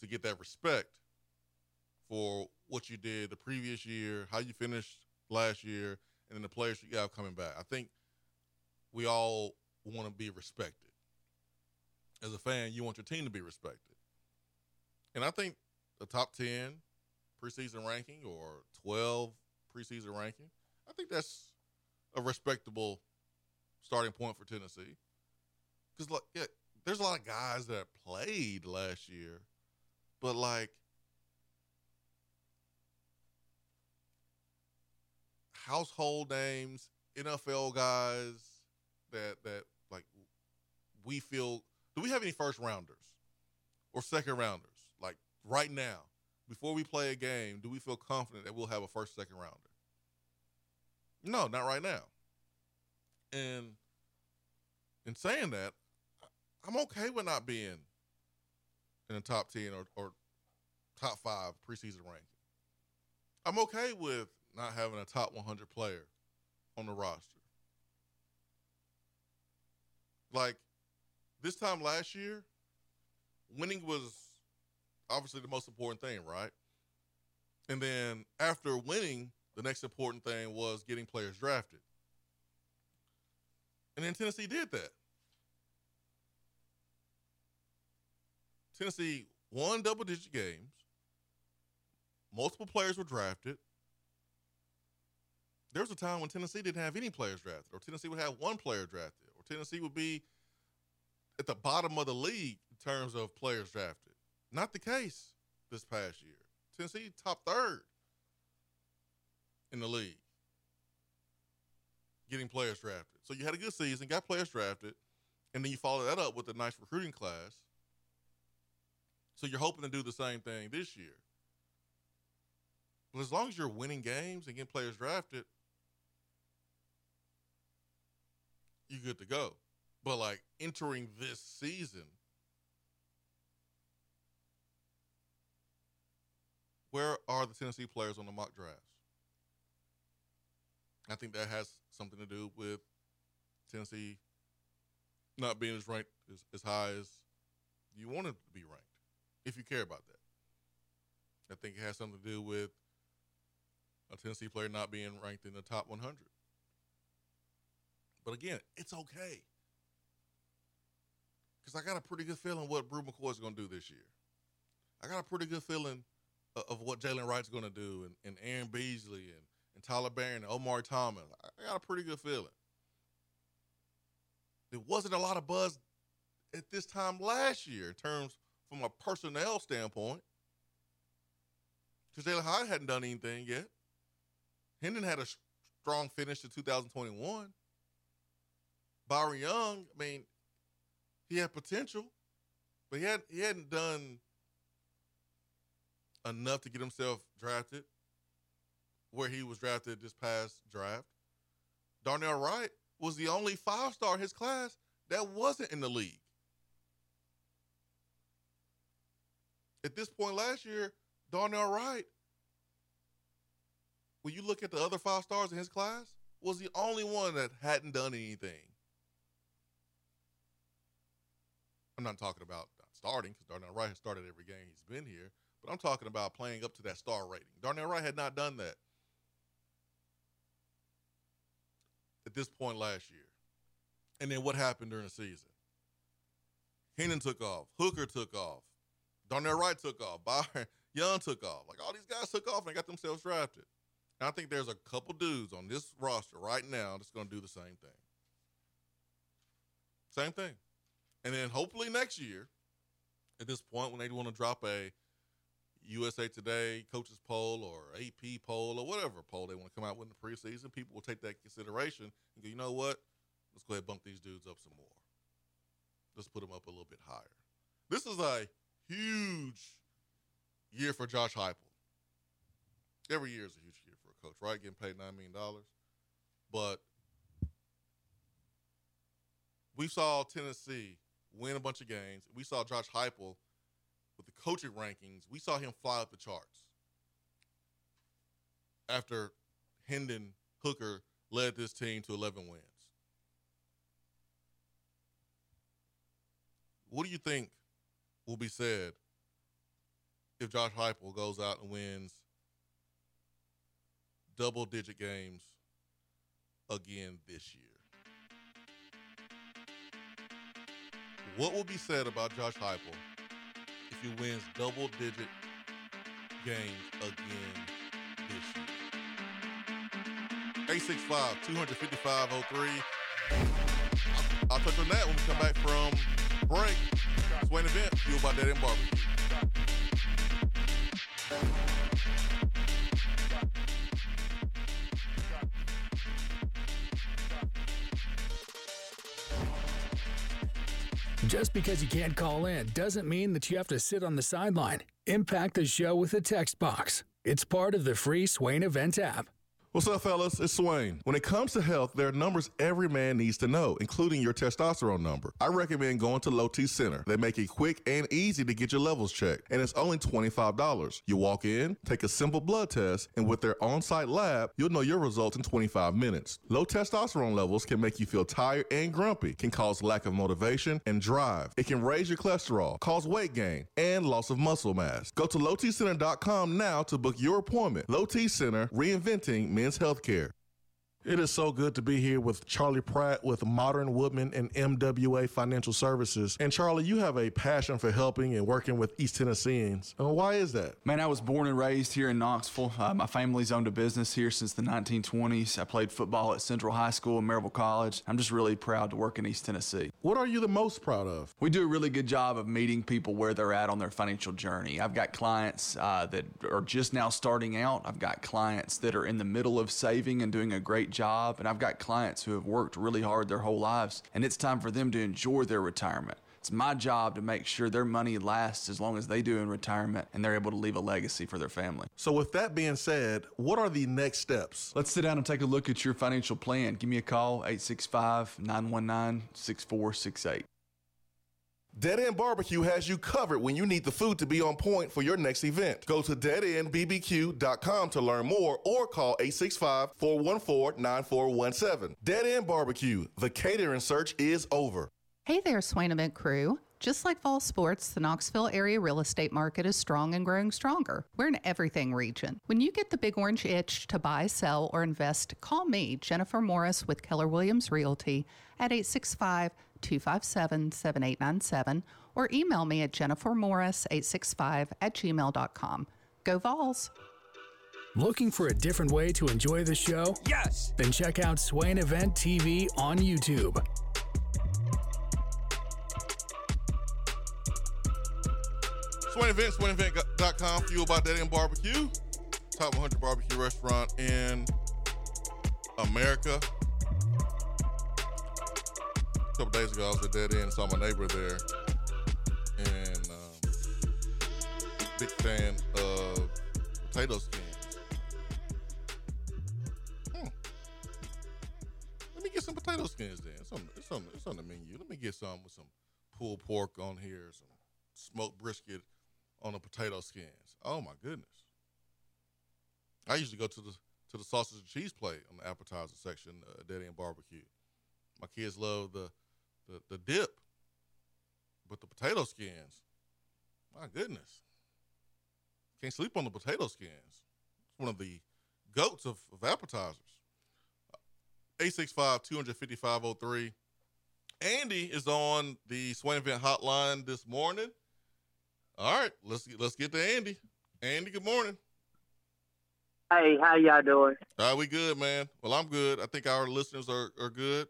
to get that respect for what you did the previous year, how you finished last year, and then the players you got coming back. I think we all want to be respected. As a fan, you want your team to be respected. And I think the top 10 preseason ranking or 12 preseason ranking, I think that's a respectable starting point for Tennessee. Because, like, yeah, there's a lot of guys that played last year, but like household names, NFL guys that that like we feel do we have any first rounders or second rounders? Right now, before we play a game, do we feel confident that we'll have a first second rounder? No, not right now. And in saying that, I'm okay with not being in the top 10 or, or top five preseason ranking. I'm okay with not having a top 100 player on the roster. Like this time last year, winning was obviously the most important thing, right? And then after winning, the next important thing was getting players drafted. And then Tennessee did that. Tennessee won double digit games. Multiple players were drafted. There was a time when Tennessee didn't have any players drafted, or Tennessee would have one player drafted, or Tennessee would be at the bottom of the league in terms of players drafted. Not the case this past year. Tennessee top third in the league getting players drafted. So you had a good season, got players drafted, and then you follow that up with a nice recruiting class So you're hoping to do the same thing this year. But as long as you're winning games and getting players drafted, you're good to go. But like entering this season, where are the Tennessee players on the mock drafts? I think that has something to do with Tennessee not being as ranked as, as high as you want it to be ranked, if you care about that. I think it has something to do with a Tennessee player not being ranked in the top 100. But again, it's okay. Because I got a pretty good feeling what Bru McCoy is going to do this year. I got a pretty good feeling of, what Jaylen Wright's going to do, and, and Aaron Beasley, and, and Tyler Baron, and Omari Thomas. I got a pretty good feeling. There wasn't a lot of buzz at this time last year in terms from a personnel standpoint. Because Jalin Hyatt hadn't done anything yet. Hendon had a strong finish to 2021. Byron Young, I mean, he had potential, but he had he hadn't done enough to get himself drafted where he was drafted this past draft. Darnell Wright was the only five star in his class that wasn't in the league. At this point last year, Darnell Wright, when you look at the other five stars in his class, was the only one that hadn't done anything. I'm not talking about starting because Darnell Wright has started every game he's been here, but I'm talking about playing up to that star rating. Darnell Wright had not done that at this point last year. And then what happened during the season? Hendon took off, Hooker took off, Darnell Wright took off, Byron [laughs] Young took off. Like all these guys took off and they got themselves drafted. And I think there's a couple dudes on this roster right now that's going to do the same thing. Same thing. And then hopefully next year, at this point, when they want to drop a USA Today coaches poll or AP poll or whatever poll they want to come out with in the preseason, people will take that consideration and go, you know what? Let's go ahead and bump these dudes up some more. Let's put them up a little bit higher. This is a huge year for Josh Heupel. Every year is a huge year for a coach, right? Getting paid $9 million. But we saw Tennessee win a bunch of games. We saw Josh Heupel coaching rankings. We saw him fly up the charts after Hendon Hooker led this team to 11 wins. What do you think will be said if Josh Heupel goes out and wins double digit games again this year? What will be said about Josh Heupel if he wins double digit games again this year? 865 255 03. I'll touch on that when we come back from break. Swain event, fueled by Dead End Barbecue. Just because you can't call in doesn't mean that you have to sit on the sideline. Impact the show with a text box. It's part of the free Swain Event app. What's up, fellas? It's Swain. When it comes to health, there are numbers every man needs to know, including your testosterone number. I recommend going to Low T Center. They make it quick and easy to get your levels checked, and it's only $25. You walk in, take a simple blood test, and with their on site lab, you'll know your results in 25 minutes. Low testosterone levels can make you feel tired and grumpy, can cause lack of motivation and drive. It can raise your cholesterol, cause weight gain, and loss of muscle mass. Go to lowtcenter.com now to book your appointment. Low T Center, reinventing men's healthcare. It is so good to be here with Charlie Pratt with Modern Woodmen and MWA Financial Services. And Charlie, you have a passion for helping and working with East Tennesseans. And why is that? Man, I was born and raised here in Knoxville. Uh, my family's owned a business here since the 1920s. I played football at Central High School and Maryville College. I'm just really proud to work in East Tennessee. What are you the most proud of? We do a really good job of meeting people where they're at on their financial journey. I've got clients uh, that are just now starting out. I've got clients that are in the middle of saving and doing a great job. And I've got clients who have worked really hard their whole lives, and it's time for them to enjoy their retirement. It's my job to make sure their money lasts as long as they do in retirement and they're able to leave a legacy for their family. So, with that being said, what are the next steps? Let's sit down and take a look at your financial plan. Give me a call, 865 919 6468. Dead End Barbecue has you covered when you need the food to be on point for your next event. Go to deadendbbq.com to learn more or call 865 414 9417. Dead End Barbecue, the catering search is over. Hey there, Swain Event crew. Just like fall sports, the Knoxville area real estate market is strong and growing stronger. We're an everything region. When you get the big orange itch to buy, sell, or invest, call me, Jennifer Morris with Keller Williams Realty at 865 257 7897 or email me at jennifermorris865 at gmail.com. Go Vols! Looking for a different way to enjoy the show? Yes! Then check out Swain Event TV on YouTube. Swain Event, SwainEvent.com, fueled by Dead End Barbecue. Top 100 barbecue restaurant in America. A couple days ago, I was at Dead End, saw my neighbor there. And um, big fan of potato skins. Hmm. Let me get some potato skins then. It's on, it's on, it's on the menu. Let me get some with some pulled pork on here, some smoked brisket on the potato skins. Oh my goodness. I usually go to the to the sausage and cheese plate on the appetizer section, uh, Dead End Barbecue. My kids love the, the the dip, but the potato skins, my goodness, can't sleep on the potato skins. It's one of the goats of, of appetizers. Uh, 865 255 03. Andy is on the Swain Event hotline this morning. All right, let's get, let's get to Andy. Andy, good morning. Hey, how y'all doing? Are we good, man? Well, I'm good. I think our listeners are, are good.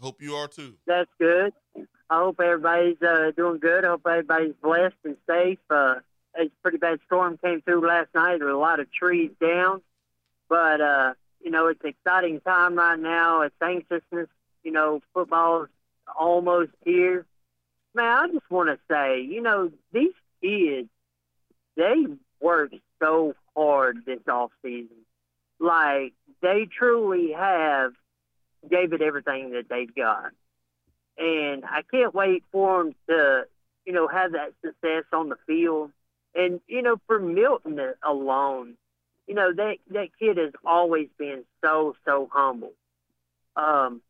Hope you are too. That's good. I hope everybody's uh, doing good. I hope everybody's blessed and safe. Uh, a pretty bad storm came through last night. There were a lot of trees down, but uh, you know it's an exciting time right now. It's anxiousness. You know, football's almost here. Man, I just want to say, you know, these kids, they worked so hard this off season. Like they truly have gave it everything that they've got, and I can't wait for them to, you know, have that success on the field. And you know, for Milton alone, you know that that kid has always been so so humble. Um,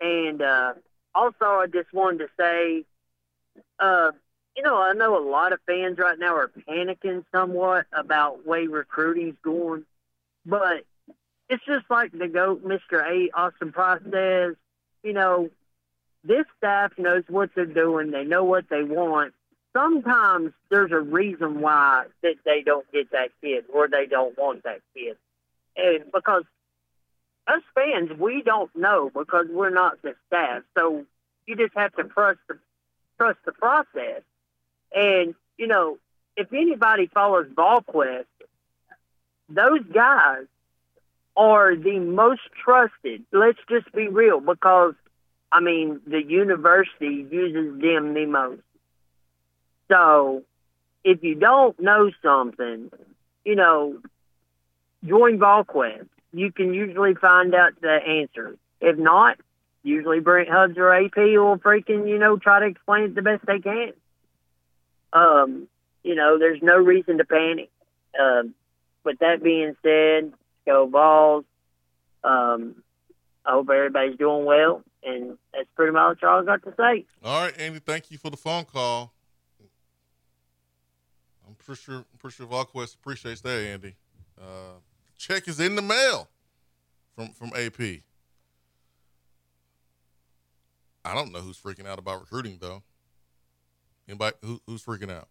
and uh, also, I just wanted to say, uh, you know, I know a lot of fans right now are panicking somewhat about way recruiting's going, but it's just like the goat, Mister A. Austin Price says. You know, this staff knows what they're doing. They know what they want. Sometimes there's a reason why that they don't get that kid or they don't want that kid, and because us fans, we don't know because we're not the staff. So you just have to trust the trust the process. And you know, if anybody follows VolQuest, those guys are the most trusted. Let's just be real, because I mean, the university uses them the most. So, if you don't know something, you know, join VolQuest. You can usually find out the answer. If not, usually Brent Hubbs or AP will freaking, you know, try to explain it the best they can. Um, you know, there's no reason to panic. Um, with that being said, go Vols. Um, I hope everybody's doing well, and that's pretty much all I got to say. All right, Andy, thank you for the phone call. I'm pretty sure, I'm pretty sure VolQuest appreciates that, Andy. Uh, check is in the mail from from AP. I don't know who's freaking out about recruiting though. Anybody who, who's freaking out?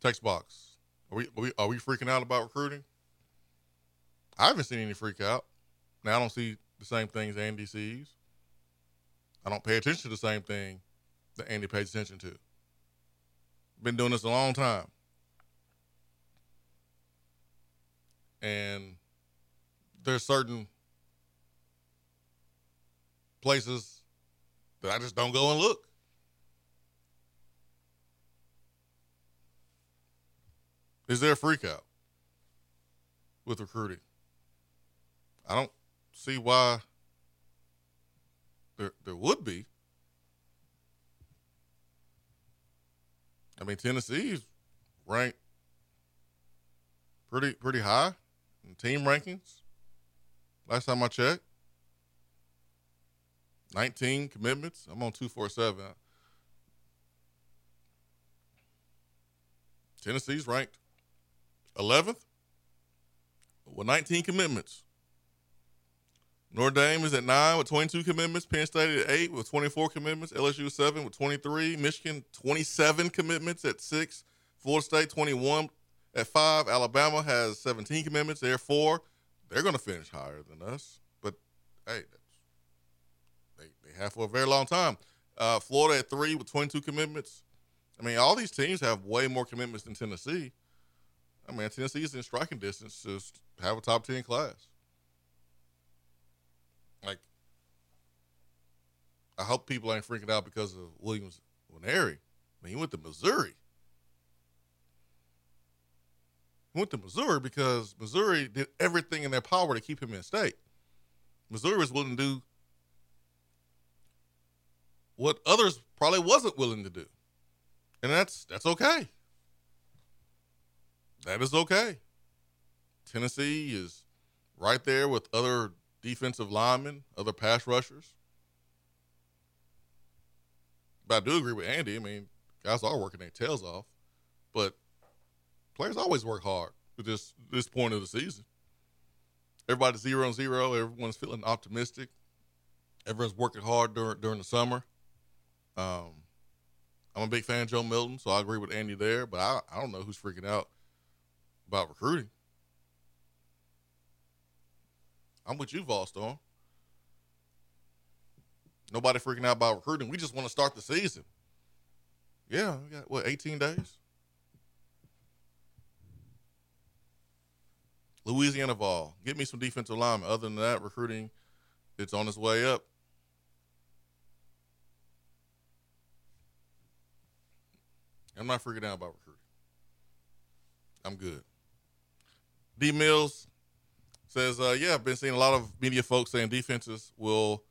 Text box. Are we, are we are we freaking out about recruiting? I haven't seen any freak out. Now I don't see the same things Andy sees. I don't pay attention to the same thing that Andy pays attention to. Been doing this a long time. And there's certain places that I just don't go and look. Is there a freak out with recruiting? I don't see why there there would be. I mean, Tennessee's ranked pretty pretty high in team rankings. Last time I checked, 19 commitments. I'm on 247. Tennessee's ranked 11th with 19 commitments. Notre Dame is at nine with 22 commitments. Penn State at eight with 24 commitments. LSU seven with 23. Michigan 27 commitments at six. Florida State 21 at five. Alabama has 17 commitments. They're four. They're going to finish higher than us. But hey, they they have for a very long time. Uh, Florida at three with 22 commitments. I mean, all these teams have way more commitments than Tennessee. I mean, Tennessee is in striking distance to have a top 10 class. Like, I hope people ain't freaking out because of Williams Nwaneri. I mean, he went to Missouri. He went to Missouri because Missouri did everything in their power to keep him in state. Missouri was willing to do what others probably wasn't willing to do. And that's that's okay. That is okay. Tennessee is right there with other defensive linemen, other pass rushers. But I do agree with Andy. I mean, guys are working their tails off, but players always work hard at this this point of the season. Everybody's zero and zero. Everyone's feeling optimistic. Everyone's working hard during during the summer. Um, I'm a big fan of Joe Milton, so I agree with Andy there. But I, I don't know who's freaking out about recruiting. I'm with you, Volstorm. Nobody freaking out about recruiting. We just want to start the season. Yeah, we got what, 18 days? Louisiana Vol. Get me some defensive linemen. Other than that, recruiting, it's on its way up. I'm not freaking out about recruiting. I'm good. D Mills says, uh, yeah, I've been seeing a lot of media folks saying defenses will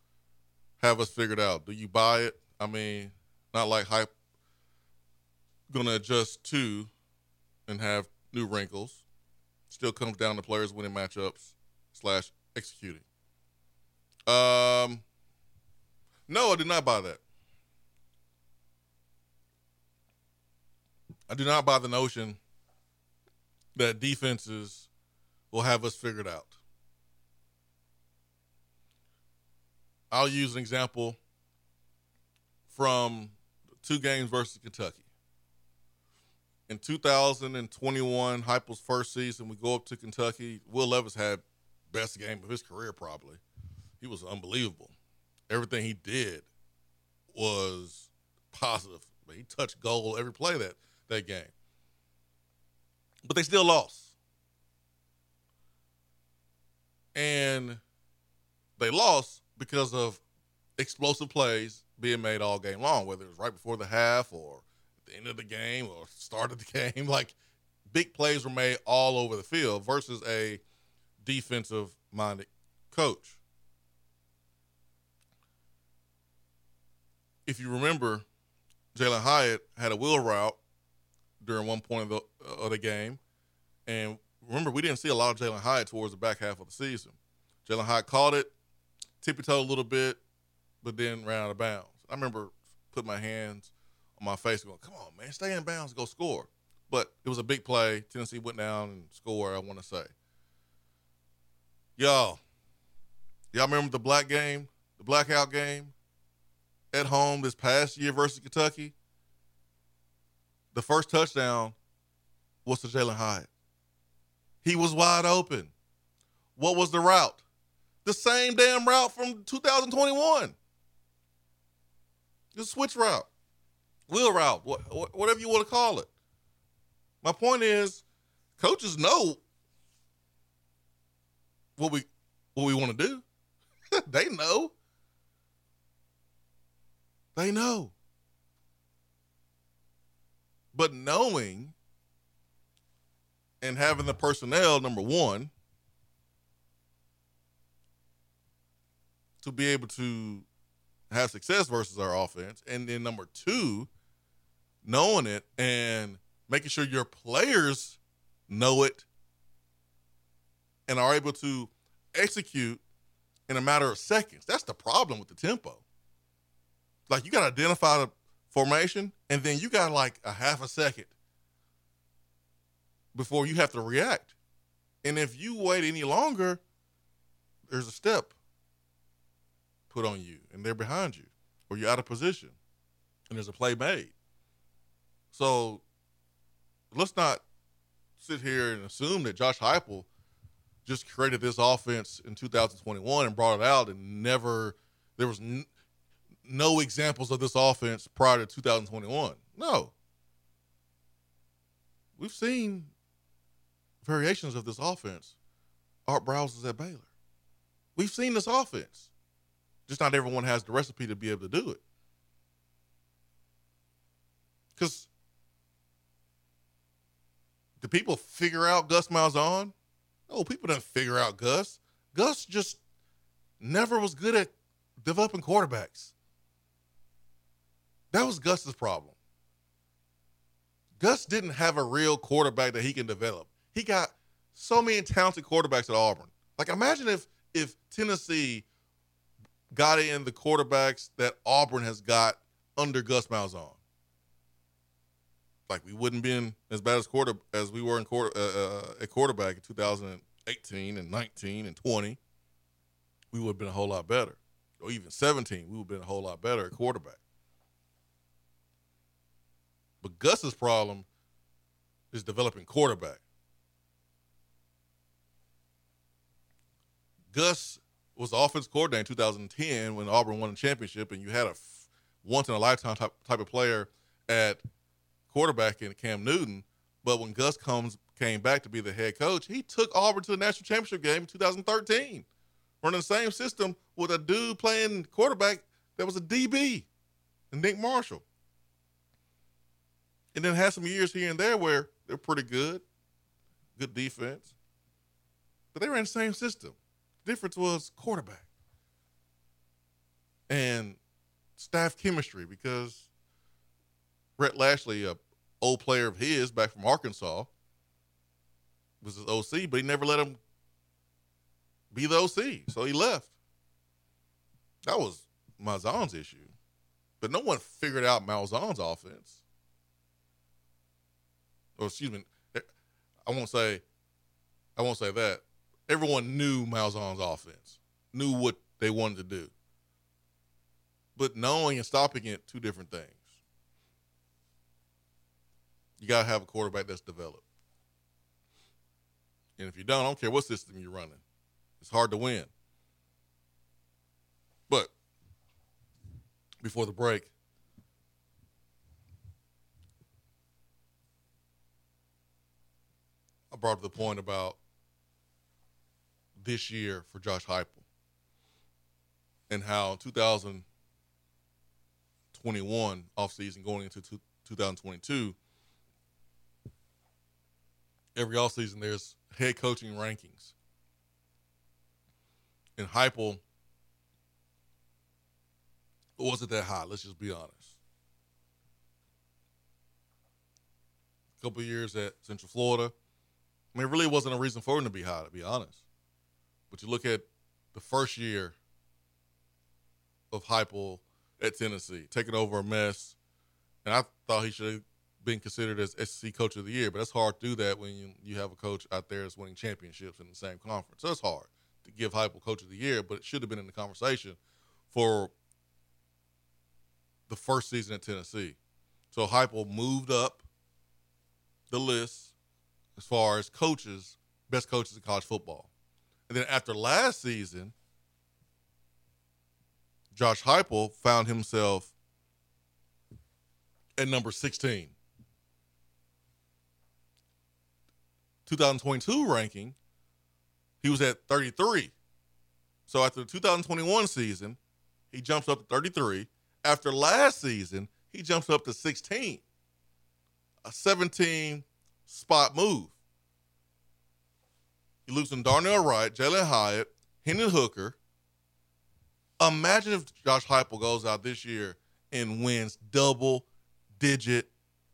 have us figured out. Do you buy it? I mean, not like hype gonna adjust to and have new wrinkles. Still comes down to players winning matchups slash executing. Um, no, I did not buy that. I do not buy the notion that defenses will have us figured out. I'll use an example from two games versus Kentucky. In 2021, Heupel's first season, we go up to Kentucky. Will Levis had best game of his career, probably. He was unbelievable. Everything he did was positive. He touched goal every play that that game. But they still lost. And they lost because of explosive plays being made all game long, whether it was right before the half or at the end of the game or start of the [laughs] game. Like big plays were made all over the field versus a defensive minded coach. If you remember, Jalin Hyatt had a wheel route during one point of the, of the game. And remember, we didn't see a lot of Jalin Hyatt towards the back half of the season. Jalin Hyatt caught it, tippy toe a little bit, but then ran out of bounds. I remember putting my hands on my face going, come on, man, stay in bounds, go score. But it was a big play. Tennessee went down and scored, I want to say. Y'all, y'all remember the black game, the blackout game at home this past year versus Kentucky? the first touchdown was to Jalin Hyatt. He was wide open. What was the route? The same damn route from 2021. The switch route, wheel route, whatever you want to call it. My point is, coaches know what we what we want to do. [laughs] they know. They know. But knowing and having the personnel, number one, to be able to have success versus our offense. And then number two, knowing it and making sure your players know it and are able to execute in a matter of seconds. That's the problem with the tempo. Like you got to identify the formation and then you got like a half a second before you have to react. And if you wait any longer, there's a step put on you and they're behind you or you're out of position and there's a play made. So let's not sit here and assume that Josh Heupel just created this offense in 2021 and brought it out and never there was n- no examples of this offense prior to 2021. No. We've seen variations of this offense. Art Briles is at Baylor. We've seen this offense. Just not everyone has the recipe to be able to do it. Because do people figure out Gus Malzahn? No, people didn't figure out Gus. Gus just never was good at developing quarterbacks. That was Gus's problem. Gus didn't have a real quarterback that he can develop. He got so many talented quarterbacks at Auburn. Like imagine if if Tennessee got in the quarterbacks that Auburn has got under Gus Malzahn. Like we wouldn't been as bad as quarter as we were in quarter uh, uh, at quarterback in 2018 and 19 and 20. We would have been a whole lot better, or even 17. We would have been a whole lot better at quarterback. But Gus's problem is developing quarterback. Gus was the offense coordinator in 2010 when Auburn won the championship, and you had a f- once in a lifetime type, type of player at quarterback in Cam Newton. But when Gus comes came back to be the head coach, he took Auburn to the national championship game in 2013, running the same system with a dude playing quarterback that was a DB, and Nick Marshall. And then had some years here and there where they're pretty good, good defense, but they ran the same system difference was quarterback and staff chemistry because Rhett Lashlee, a old player of his back from Arkansas, was his OC, but he never let him be the OC, so he left. That was Malzahn's issue, but no one figured out Malzahn's offense. Or excuse me, I won't say, I won't say that everyone knew Malzahn's offense, knew what they wanted to do. But knowing and stopping it, two different things. You got to have a quarterback that's developed. And if you don't, I don't care what system you're running, it's hard to win. But before the break, I brought up the point about this year for Josh Heupel and how 2021 offseason going into 2022 every offseason there's head coaching rankings and Heupel wasn't that high let's just be honest a couple years at Central Florida I mean, it really wasn't a reason for him to be high, to be honest. But you look at the first year of Heupel at Tennessee, taking over a mess, and I thought he should have been considered as SEC Coach of the Year. But it's hard to do that when you, you have a coach out there that's winning championships in the same conference. So it's hard to give Heupel Coach of the Year, but it should have been in the conversation for the first season at Tennessee. So Heupel moved up the list as far as coaches, best coaches in college football. And then after last season, Josh Heupel found himself at number 16. 2022 ranking, he was at 33. So after the 2021 season, he jumps up to 33. After last season, he jumps up to 16, a 17 spot move. You losing Darnell Wright, Jalin Hyatt, Hendon Hooker. Imagine if Josh Heupel goes out this year and wins double digit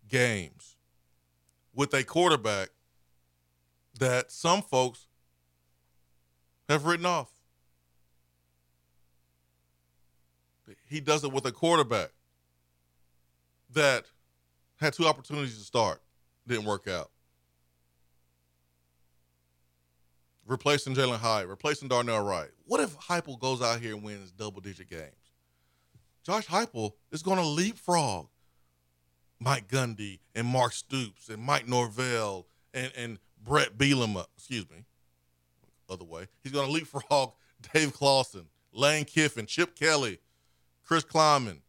games with a quarterback that some folks have written off. He does it with a quarterback that had two opportunities to start, didn't work out. Replacing Jalin Hyatt, replacing Darnell Wright. What if Heupel goes out here and wins double digit games? Josh Heupel is going to leapfrog Mike Gundy and Mark Stoops and Mike Norvell and, and Bret Bielema, excuse me, other way. He's going to leapfrog [laughs] Dave Clawson, Lane Kiffin, Chip Kelly, Chris Klieman.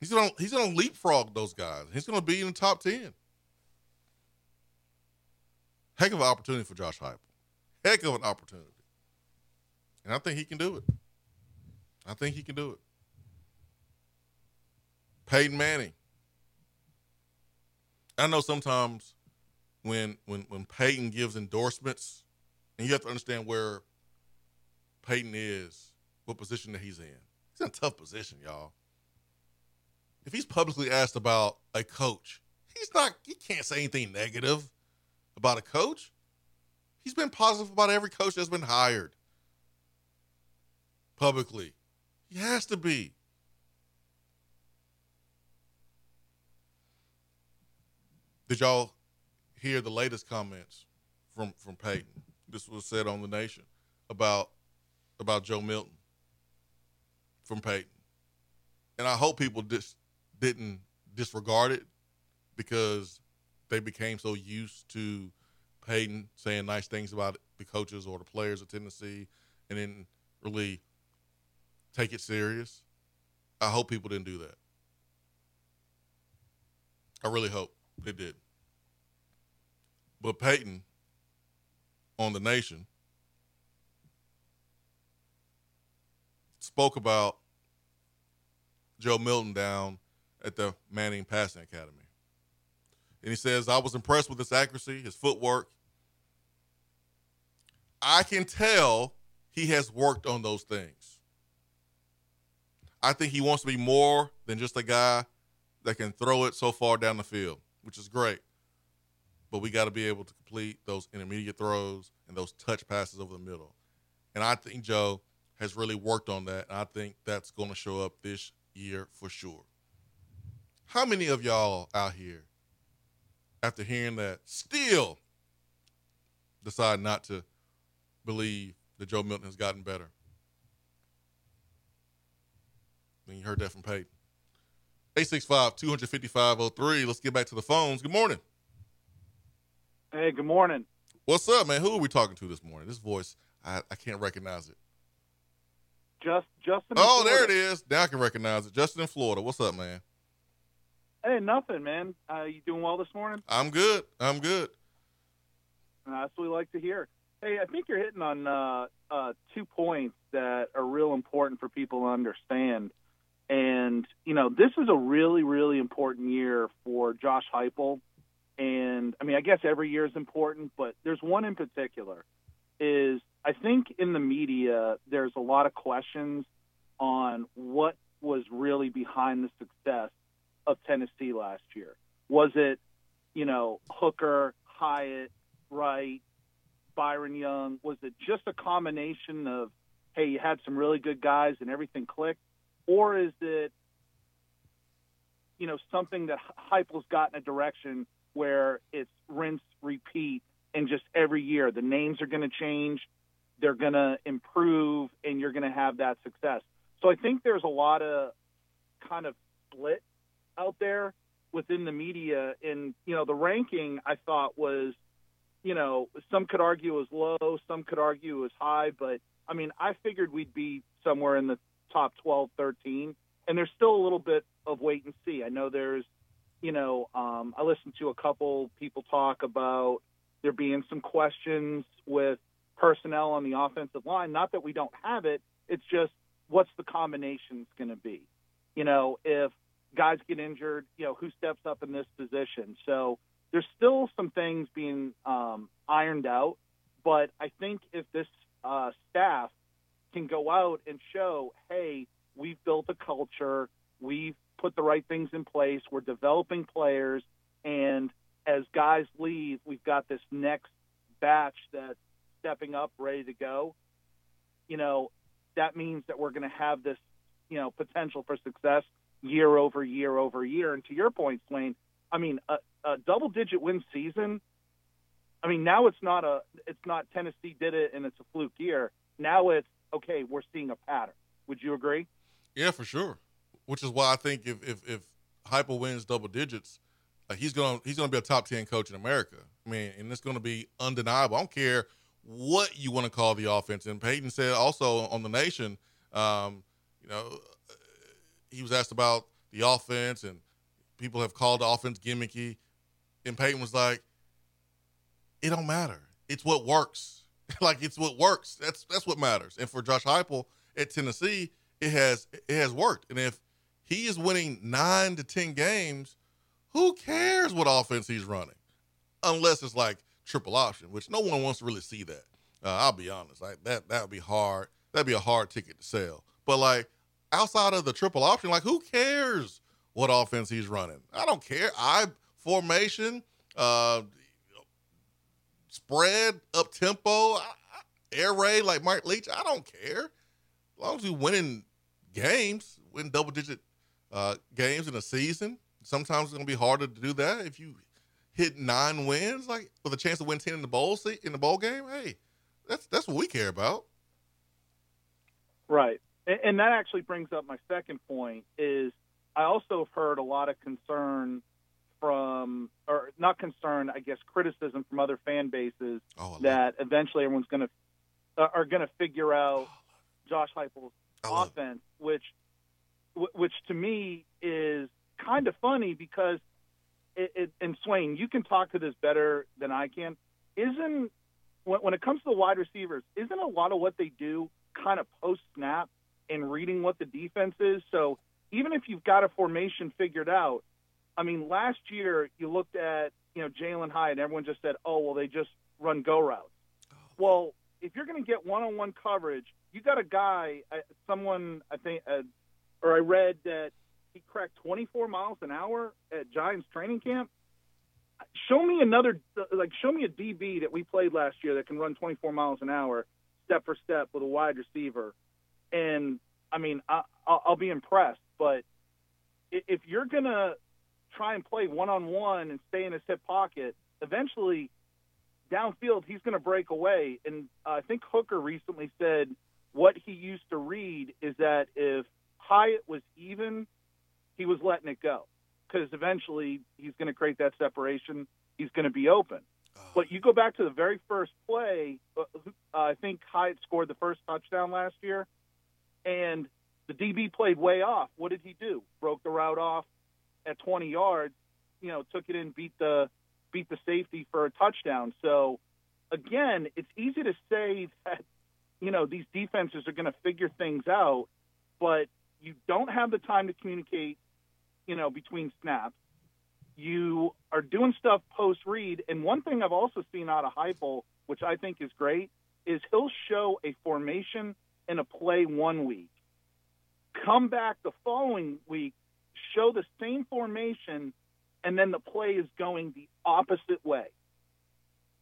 He's going he's going to leapfrog those guys. He's going to be in the top 10. Heck of an opportunity for Josh Heupel. Heck of an opportunity. And I think he can do it. I think he can do it. Peyton Manning. I know sometimes when when when Peyton gives endorsements, and you have to understand where Peyton is, what position that he's in. He's in a tough position, y'all. If he's publicly asked about a coach, he's not he can't say anything negative about a coach. He's been positive about every coach that's been hired publicly. He has to be. Did y'all hear the latest comments from from Peyton? This was said on the Nation about about Joe Milton from Peyton, and I hope people just didn't disregard it because they became so used to Peyton saying nice things about the coaches or the players of Tennessee, and then really take it serious. I hope people didn't do that. I really hope they did. But Peyton on the nation spoke about Joe Milton down at the Manning Passing Academy. And he says, I was impressed with his accuracy, his footwork. I can tell he has worked on those things. I think he wants to be more than just a guy that can throw it so far down the field, which is great. But we got to be able to complete those intermediate throws and those touch passes over the middle. And I think Joe has really worked on that. And I think that's going to show up this year for sure. How many of y'all out here, after hearing that, still decide not to believe that Joe Milton has gotten better? Mean, you heard that from Peyton. 865 255 03. Let's get back to the phones. Good morning. Hey, good morning. What's up, man? Who are we talking to this morning? This voice, I, I can't recognize it. Just Justin. Oh, there it is. Now I can recognize it. Justin in Florida. What's up, man? Hey, nothing, man. Uh, you doing well this morning? I'm good. I'm good. That's what we like to hear. Hey, I think you're hitting on uh, uh, two points that are real important for people to understand. And, you know, this is a really, really important year for Josh Heupel. And, I mean, I guess every year is important, but there's one in particular is I think in the media there's a lot of questions on what was really behind the success of Tennessee last year. Was it, you know, Hooker, Hyatt, Wright, Byron Young? Was it just a combination of, hey, you had some really good guys and everything clicked? Or is it, you know, something that Heupel's got in a direction where it's rinse, repeat, and just every year the names are going to change, they're going to improve, and you're going to have that success. So I think there's a lot of kind of split out there within the media. And, you know, the ranking I thought was, you know, some could argue was low, some could argue was high, but I mean, I figured we'd be somewhere in the top 12, 13, and there's still a little bit of wait and see. I know there's, you know, um, I listened to a couple people talk about there being some questions with personnel on the offensive line. Not that we don't have it, it's just what's the combinations going to be? You know, if guys get injured, you know, who steps up in this position? So there's still some things being um, ironed out, but I think if this uh, staff can go out and show, hey, we've built a culture, we've put the right things in place, we're developing players, and as guys leave, we've got this next batch that's stepping up, ready to go. You know, that means that we're going to have this, you know, potential for success year over year over year. And to your point, Swain, I mean, a, a double-digit win season. I mean, now it's not a, it's not Tennessee did it and it's a fluke year. Now it's okay. We're seeing a pattern. Would you agree? Yeah, for sure. Which is why I think if if, if Heupel wins double digits, uh, he's gonna he's gonna be a top ten coach in America. I mean, and it's gonna be undeniable. I don't care what you want to call the offense. And Peyton said also on the Nation, um, you know, he was asked about the offense, and people have called the offense gimmicky. And Peyton was like, "It don't matter. It's what works. [laughs] like it's what works. That's that's what matters." And for Josh Heupel at Tennessee, it has it has worked. And if he is winning nine to ten games, who cares what offense he's running? Unless it's like triple option, which no one wants to really see that. Uh, I'll be honest, like that that would be hard. That'd be a hard ticket to sell. But like outside of the triple option, like who cares what offense he's running? I don't care. I formation, uh, spread, up tempo, air raid like Mike Leach. I don't care. As long as you're winning games, win double digit uh, games in a season. Sometimes it's gonna be harder to do that if you hit nine wins, like with a chance to win ten in the bowl seat in the bowl game. Hey, that's that's what we care about. Right, and, that actually brings up my second point. Is I also have heard a lot of concern from, or not concern, I guess, criticism from other fan bases oh, that eventually everyone's going to uh, are going to figure out Josh Heupel's offense, which which to me is kind of funny because it, it, and Swain, you can talk to this better than I can. Isn't when, when it comes to the wide receivers, isn't a lot of what they do kind of post snap and reading what the defense is? So even if you've got a formation figured out, I mean, last year you looked at you know Jalin Hyatt, and everyone just said, "Oh, well, they just run go routes." Well, if you're going to get one-on-one coverage, you got a guy, uh, someone I think, uh, or I read that he cracked 24 miles an hour at Giants training camp. Show me another, like, show me a DB that we played last year that can run 24 miles an hour, step for step with a wide receiver. And I mean, I, I'll, I'll be impressed. But if you're gonna try and play one on one and stay in his hip pocket, eventually downfield he's going to break away. And uh, I think Hooker recently said what he used to read is that if Hyatt was even, he was letting it go because eventually he's going to create that separation. He's going to be open. But you go back to the very first play. Uh, I think Hyatt scored the first touchdown last year, and the DB played way off. What did he do? Broke the route off at 20 yards. You know, took it in, beat the beat the safety for a touchdown. So again, it's easy to say that you know these defenses are going to figure things out, but you don't have the time to communicate. You know, between snaps, you are doing stuff post read. And one thing I've also seen out of Heupel, which I think is great, is he'll show a formation and a play one week, come back the following week, show the same formation, and then the play is going the opposite way,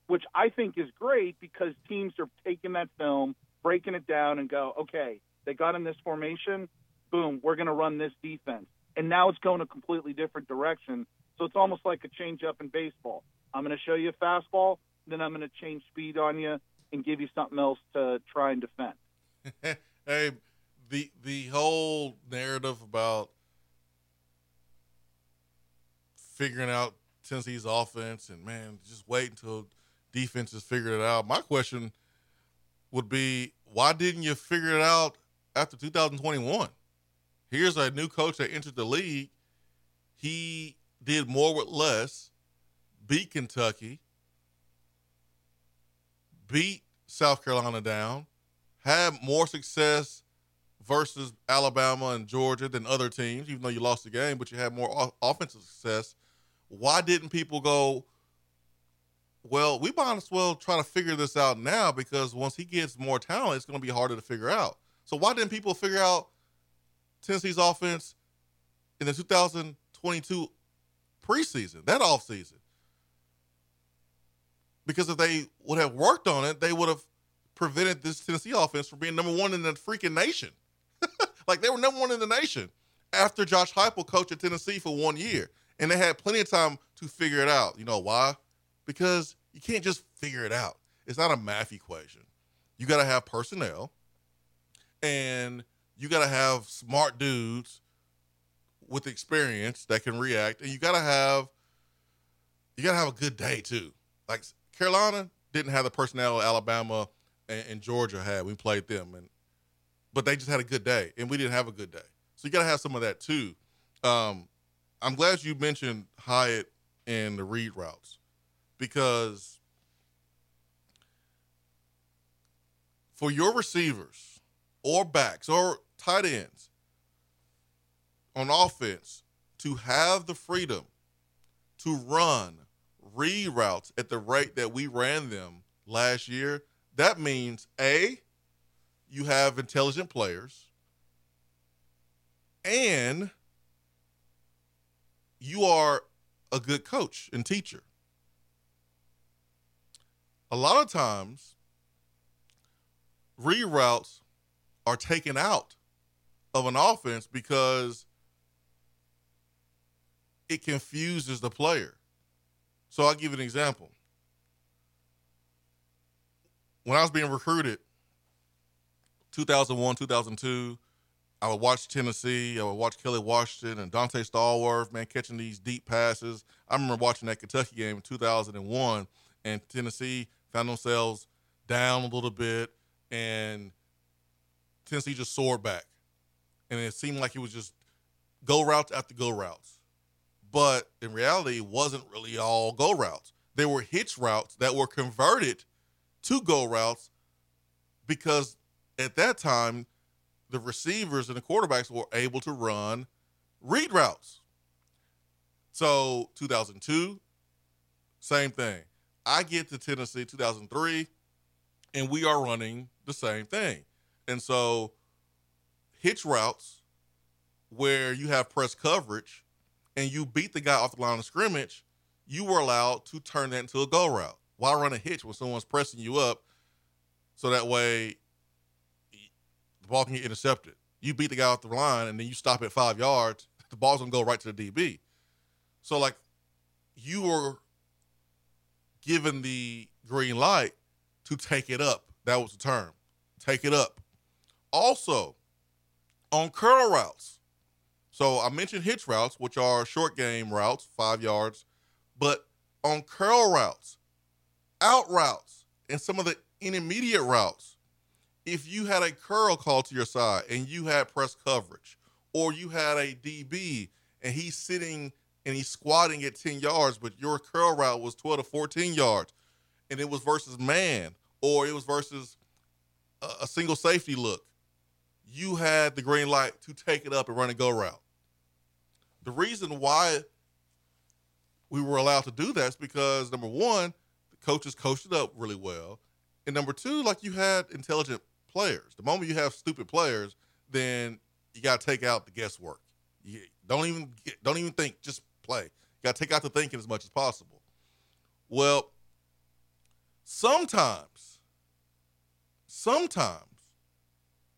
which I think is great because teams are taking that film, breaking it down, and go, okay, they got in this formation, boom, we're going to run this defense. And now it's going a completely different direction. So it's almost like a change up in baseball. I'm going to show you a fastball, then I'm going to change speed on you and give you something else to try and defend. [laughs] hey, the the whole narrative about figuring out Tennessee's offense and man, just wait until defenses figure it out. My question would be, why didn't you figure it out after 2021? Here's a new coach that entered the league. He did more with less, beat Kentucky, beat South Carolina down, had more success versus Alabama and Georgia than other teams, even though you lost the game, but you had more offensive success. Why didn't people go? Well, we might as well try to figure this out now because once he gets more talent, it's going to be harder to figure out. So why didn't people figure out Tennessee's offense in the 2022 preseason, that offseason? Because if they would have worked on it, they would have prevented this Tennessee offense from being number one in the freaking nation. [laughs] like they were number one in the nation after Josh Heupel coached at Tennessee for one year, and they had plenty of time to figure it out. You know why? Because you can't just figure it out. It's not a math equation. You got to have personnel, and you got to have smart dudes with experience that can react, and you got to have you got to have a good day too. Like Carolina didn't have the personnel Alabama and, and Georgia had. We played them, and but they just had a good day, and we didn't have a good day. So you got to have some of that too. Um, I'm glad you mentioned Hyatt and the read routes because for your receivers or backs or tight ends on offense to have the freedom to run read routes at the rate that we ran them last year, that means A, you have intelligent players, and you are a good coach and teacher. A lot of times, read routes are taken out of an offense because it confuses the player. So I'll give an example. When I was being recruited, 2001, 2002, I would watch Tennessee. I would watch Kelly Washington and Donté Stallworth, man, catching these deep passes. I remember watching that Kentucky game in 2001, and Tennessee found themselves down a little bit, and Tennessee just soared back. And it seemed like it was just go routes after go routes. But in reality, it wasn't really all go routes. There were hitch routes that were converted to go routes because at that time, the receivers and the quarterbacks were able to run read routes. So 2002, same thing. I get to Tennessee 2003, and we are running the same thing. And so hitch routes where you have press coverage and you beat the guy off the line of scrimmage, you were allowed to turn that into a go route. Why run a hitch when someone's pressing you up so that way the ball can get intercepted? You beat the guy off the line and then you stop at five yards, the ball's gonna go right to the DB. So like you were given the green light to take it up. That was the term. Take it up. Also, on curl routes. So I mentioned hitch routes, which are short game routes, five yards, but on curl routes, out routes, and some of the intermediate routes, if you had a curl call to your side and you had press coverage, or you had a DB and he's sitting and he's squatting at 10 yards, but your curl route was 12 to 14 yards, and it was versus man, or it was versus a, single safety look, you had the green light to take it up and run a go route. The reason why we were allowed to do that is because number one, coaches coached it up really well, and number two, like you had intelligent players. The moment you have stupid players, then you got to take out the guesswork. You don't even get, don't even think, just play. You got to take out the thinking as much as possible. Well, sometimes, sometimes,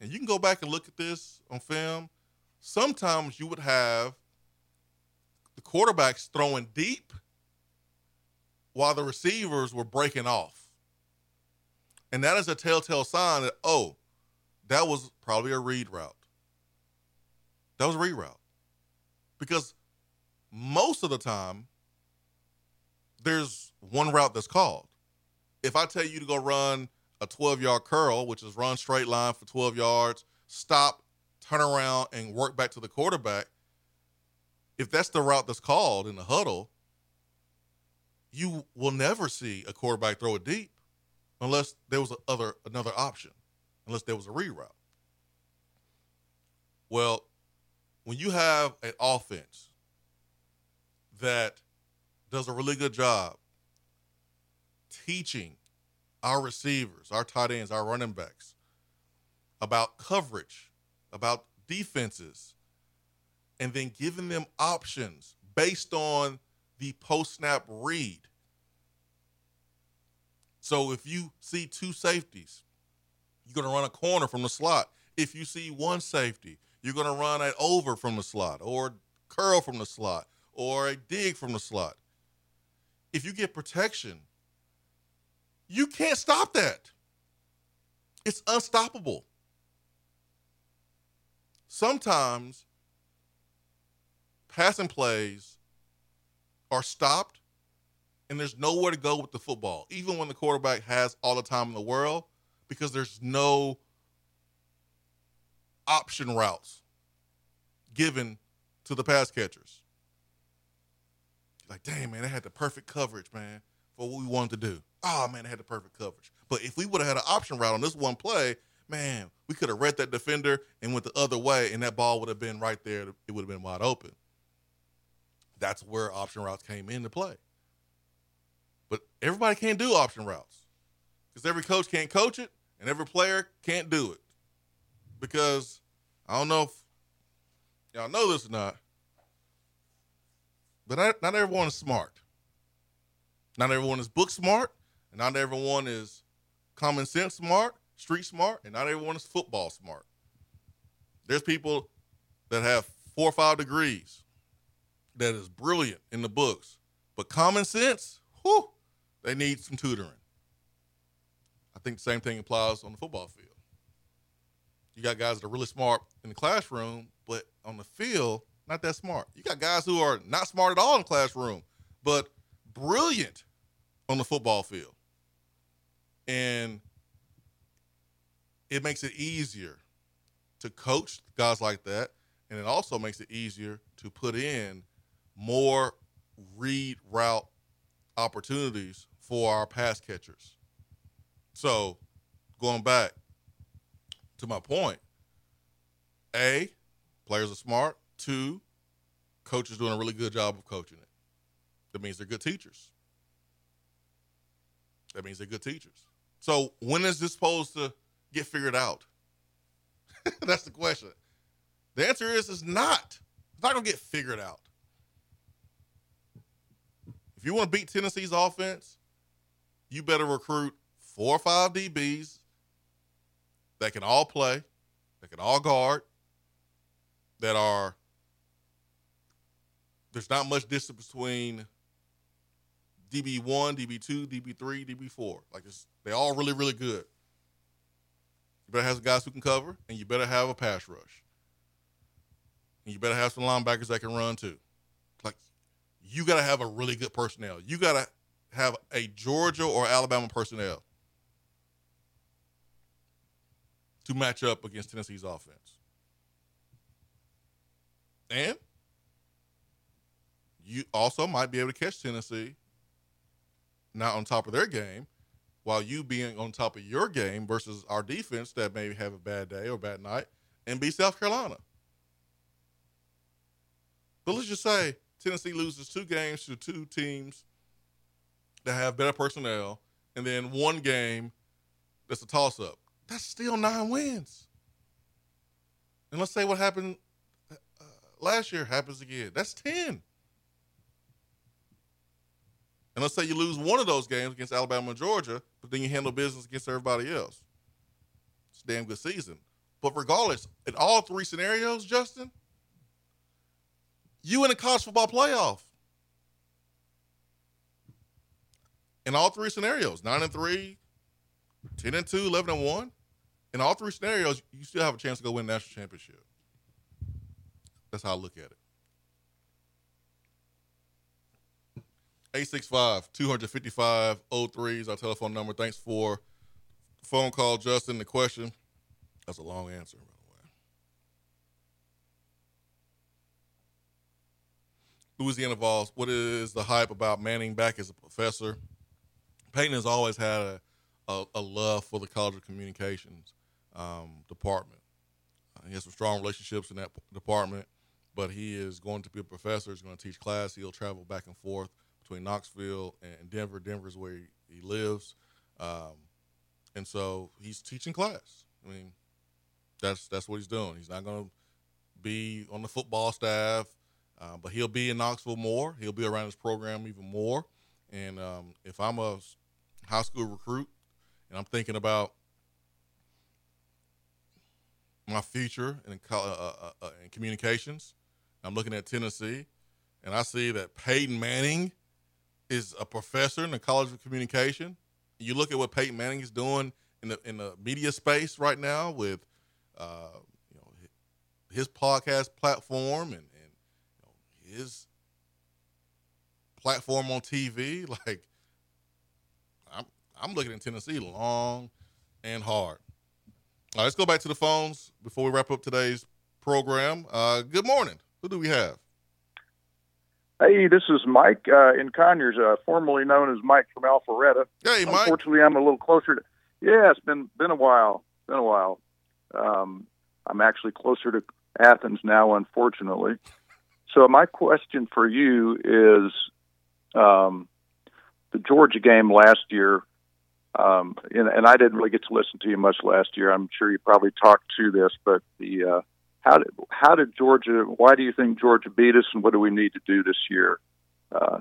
and you can go back and look at this on film. Sometimes you would have the quarterbacks throwing deep while the receivers were breaking off. And that is a telltale sign that, oh, that was probably a read route. That was a read route. Because most of the time, there's one route that's called. If I tell you to go run a 12 yard curl, which is run straight line for 12 yards, stop, turn around, and work back to the quarterback, if that's the route that's called in the huddle, you will never see a quarterback throw it deep unless there was other another option, unless there was a read route. Well, when you have an offense that does a really good job teaching our receivers, our tight ends, our running backs about coverage, about defenses, and then giving them options based on the post snap read. So if you see two safeties, you're going to run a corner from the slot. If you see one safety, you're going to run an over from the slot or curl from the slot or a dig from the slot. If you get protection, you can't stop that. It's unstoppable. Sometimes passing plays are stopped and there's nowhere to go with the football, even when the quarterback has all the time in the world, because there's no option routes given to the pass catchers. Like, damn, man, they had the perfect coverage, man, for what we wanted to do. Oh, man, they had the perfect coverage. But if we would have had an option route on this one play, man, we could have read that defender and went the other way, and that ball would have been right there. It would have been wide open. That's where option routes came into play. But everybody can't do option routes because every coach can't coach it, and every player can't do it. Because I don't know if y'all know this or not, but not, everyone is smart. Not everyone is book smart, and not everyone is common sense smart, street smart, and not everyone is football smart. There's people that have four or five degrees that is brilliant in the books, but common sense, whew, they need some tutoring. I think the same thing applies on the football field. You got guys that are really smart in the classroom, but on the field, not that smart. You got guys who are not smart at all in the classroom, but brilliant on the football field. And it makes it easier to coach guys like that. And it also makes it easier to put in more read route opportunities for our pass catchers. So, going back to my point, A, players are smart. Two, coaches doing a really good job of coaching it. That means they're good teachers. That means they're good teachers. So, when is this supposed to get figured out? [laughs] That's the question. The answer is it's not. It's not going to get figured out. If you want to beat Tennessee's offense, you better recruit four or five DBs that can all play, that can all guard, that are there's not much distance between DB1, DB2, DB3, DB4. Like it's they all really, really good. You better have some guys who can cover, and you better have a pass rush. And you better have some linebackers that can run too. You got to have a really good personnel. You got to have a Georgia or Alabama personnel to match up against Tennessee's offense. And you also might be able to catch Tennessee not on top of their game while you being on top of your game versus our defense that may have a bad day or bad night and beat South Carolina. But let's just say Tennessee loses two games to two teams that have better personnel, and then one game that's a toss up. That's still nine wins. And let's say what happened uh, last year happens again. That's 10. And let's say you lose one of those games against Alabama and Georgia, but then you handle business against everybody else. It's a damn good season. But regardless, in all three scenarios, Justin, you in a college football playoff. In all three scenarios, 9 and 3, 10 and 2, 11 and 1. In all three scenarios, you still have a chance to go win national championship. That's how I look at it. 865 255 03 is our telephone number. Thanks for phone call, Justin. The question that's a long answer, by the way. Louisiana Vols, what is the hype about Manning back as a professor? Peyton has always had a, a, a love for the College of Communications um, department. He has some strong relationships in that department, but he is going to be a professor. He's going to teach class. He'll travel back and forth between Knoxville and Denver. Denver is where he, he lives, um, and so he's teaching class. I mean, that's that's what he's doing. He's not going to be on the football staff, uh, but he'll be in Knoxville more. He'll be around his program even more. And um, if I'm a high school recruit and I'm thinking about my future in, uh, uh, uh, in communications, I'm looking at Tennessee, and I see that Peyton Manning is a professor in the College of Communication. You look at what Peyton Manning is doing in the in the media space right now with uh, you know his podcast platform and, his platform on TV. [laughs] Like I'm I'm looking at Tennessee long and hard. All right, let's go back to the phones before we wrap up today's program. Uh, good morning. Who do we have? Hey, this is Mike uh, in Conyers, uh, formerly known as Mike from Alpharetta. Hey, Mike. Unfortunately, I'm a little closer to. Yeah, it's been been a while. Been a while. Um, I'm actually closer to Athens now, unfortunately. So my question for you is, um, the Georgia game last year, um, and, and, I didn't really get to listen to you much last year. I'm sure you probably talked to this, but the uh, how did how did Georgia? Why do you think Georgia beat us, and what do we need to do this year uh,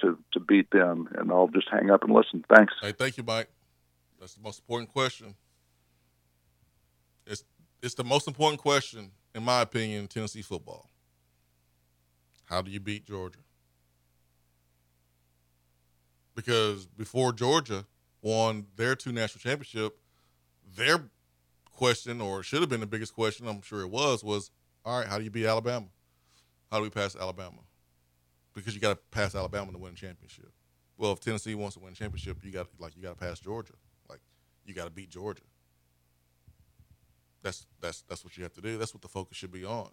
to to beat them? And I'll just hang up and listen. Thanks. Hey, thank you, Mike. That's the most important question. It's it's the most important question, in my opinion, in Tennessee football. How do you beat Georgia? Because before Georgia won their two national championship, their question, or should have been the biggest question, I'm sure it was, was all right, how do you beat Alabama? How do we pass Alabama? Because you got to pass Alabama to win a championship. Well, if Tennessee wants to win a championship, you got like you got to pass Georgia. Like you got to beat Georgia. That's that's that's what you have to do. That's what the focus should be on.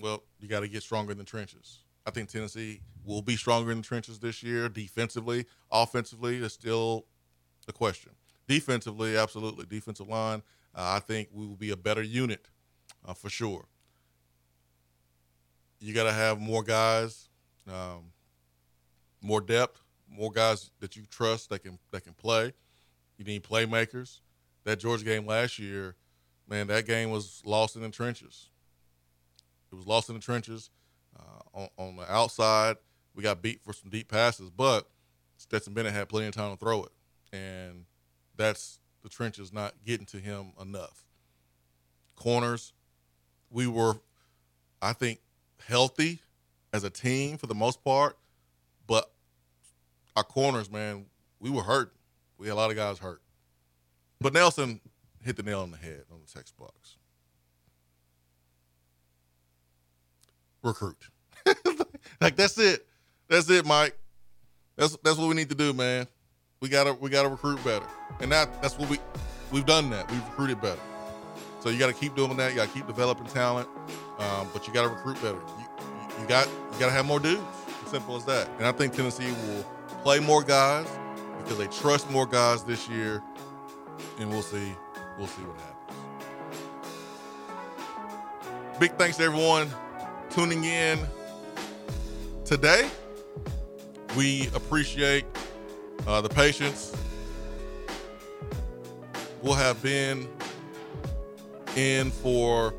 Well, you got to get stronger in the trenches. I think Tennessee will be stronger in the trenches this year, defensively, offensively. Is still the question. Defensively, absolutely. Defensive line, uh, I think we will be a better unit uh, for sure. You got to have more guys, um, more depth, more guys that you trust that can that can play. You need playmakers. That Georgia game last year, man, that game was lost in the trenches. It was lost in the trenches. Uh, on, on the outside, we got beat for some deep passes, but Stetson Bennett had plenty of time to throw it, and that's the trenches not getting to him enough. Corners, we were, I think, healthy as a team for the most part, but our corners, man, we were hurt. We had a lot of guys hurt. But Nelson hit the nail on the head on the text box. Recruit. [laughs] like that's it. That's it, Mike. That's that's what we need to do, man. We gotta we gotta recruit better, and that that's what we we've done that. We've recruited better. So you got to keep doing that. You got to keep developing talent, um, but you got to recruit better. You, you got you got to have more dudes. Simple as that. And I think Tennessee will play more guys because they trust more guys this year, and we'll see we'll see what happens. Big thanks to everyone tuning in today. We appreciate uh, the patience. We'll have been in for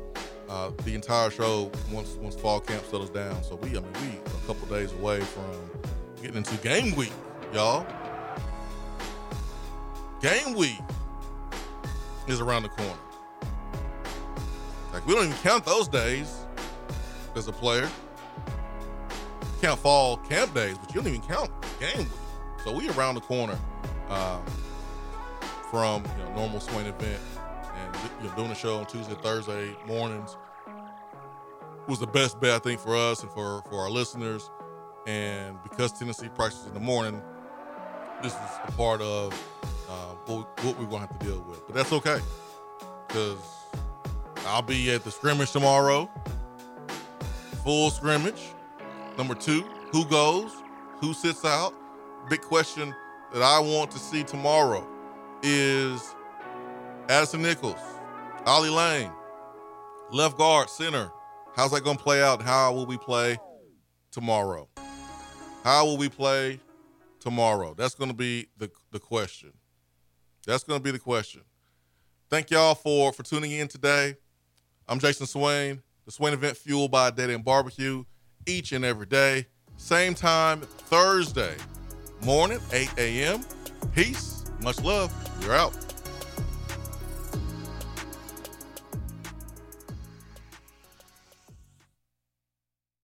uh, the entire show once once fall camp settles down. So we, I mean, we a couple days away from getting into game week, y'all. Game week is around the corner. Like we don't even count those days as a player. count fall camp days, but you don't even count game week. So we around the corner um, from you know, normal Swain Event and you know, doing the show on Tuesday, Thursday mornings was the best bet I think for us and for for our listeners. And because Tennessee practices in the morning, this is a part of uh, what, what we're to have to deal with. But that's okay because I'll be at the scrimmage tomorrow full scrimmage. Number two, who goes? Who sits out? Big question that I want to see tomorrow is Addison Nichols, Ollie Lane, Left guard, center. How's that going to play out? How will we play tomorrow? How will we play tomorrow? That's going to be the, the question. That's going to be the question. Thank y'all for for tuning in today. I'm Jason Swain. The Swain event fueled by Dead End Barbecue each and every day. Same time Thursday morning, 8 a.m. Peace. Much love. We're out.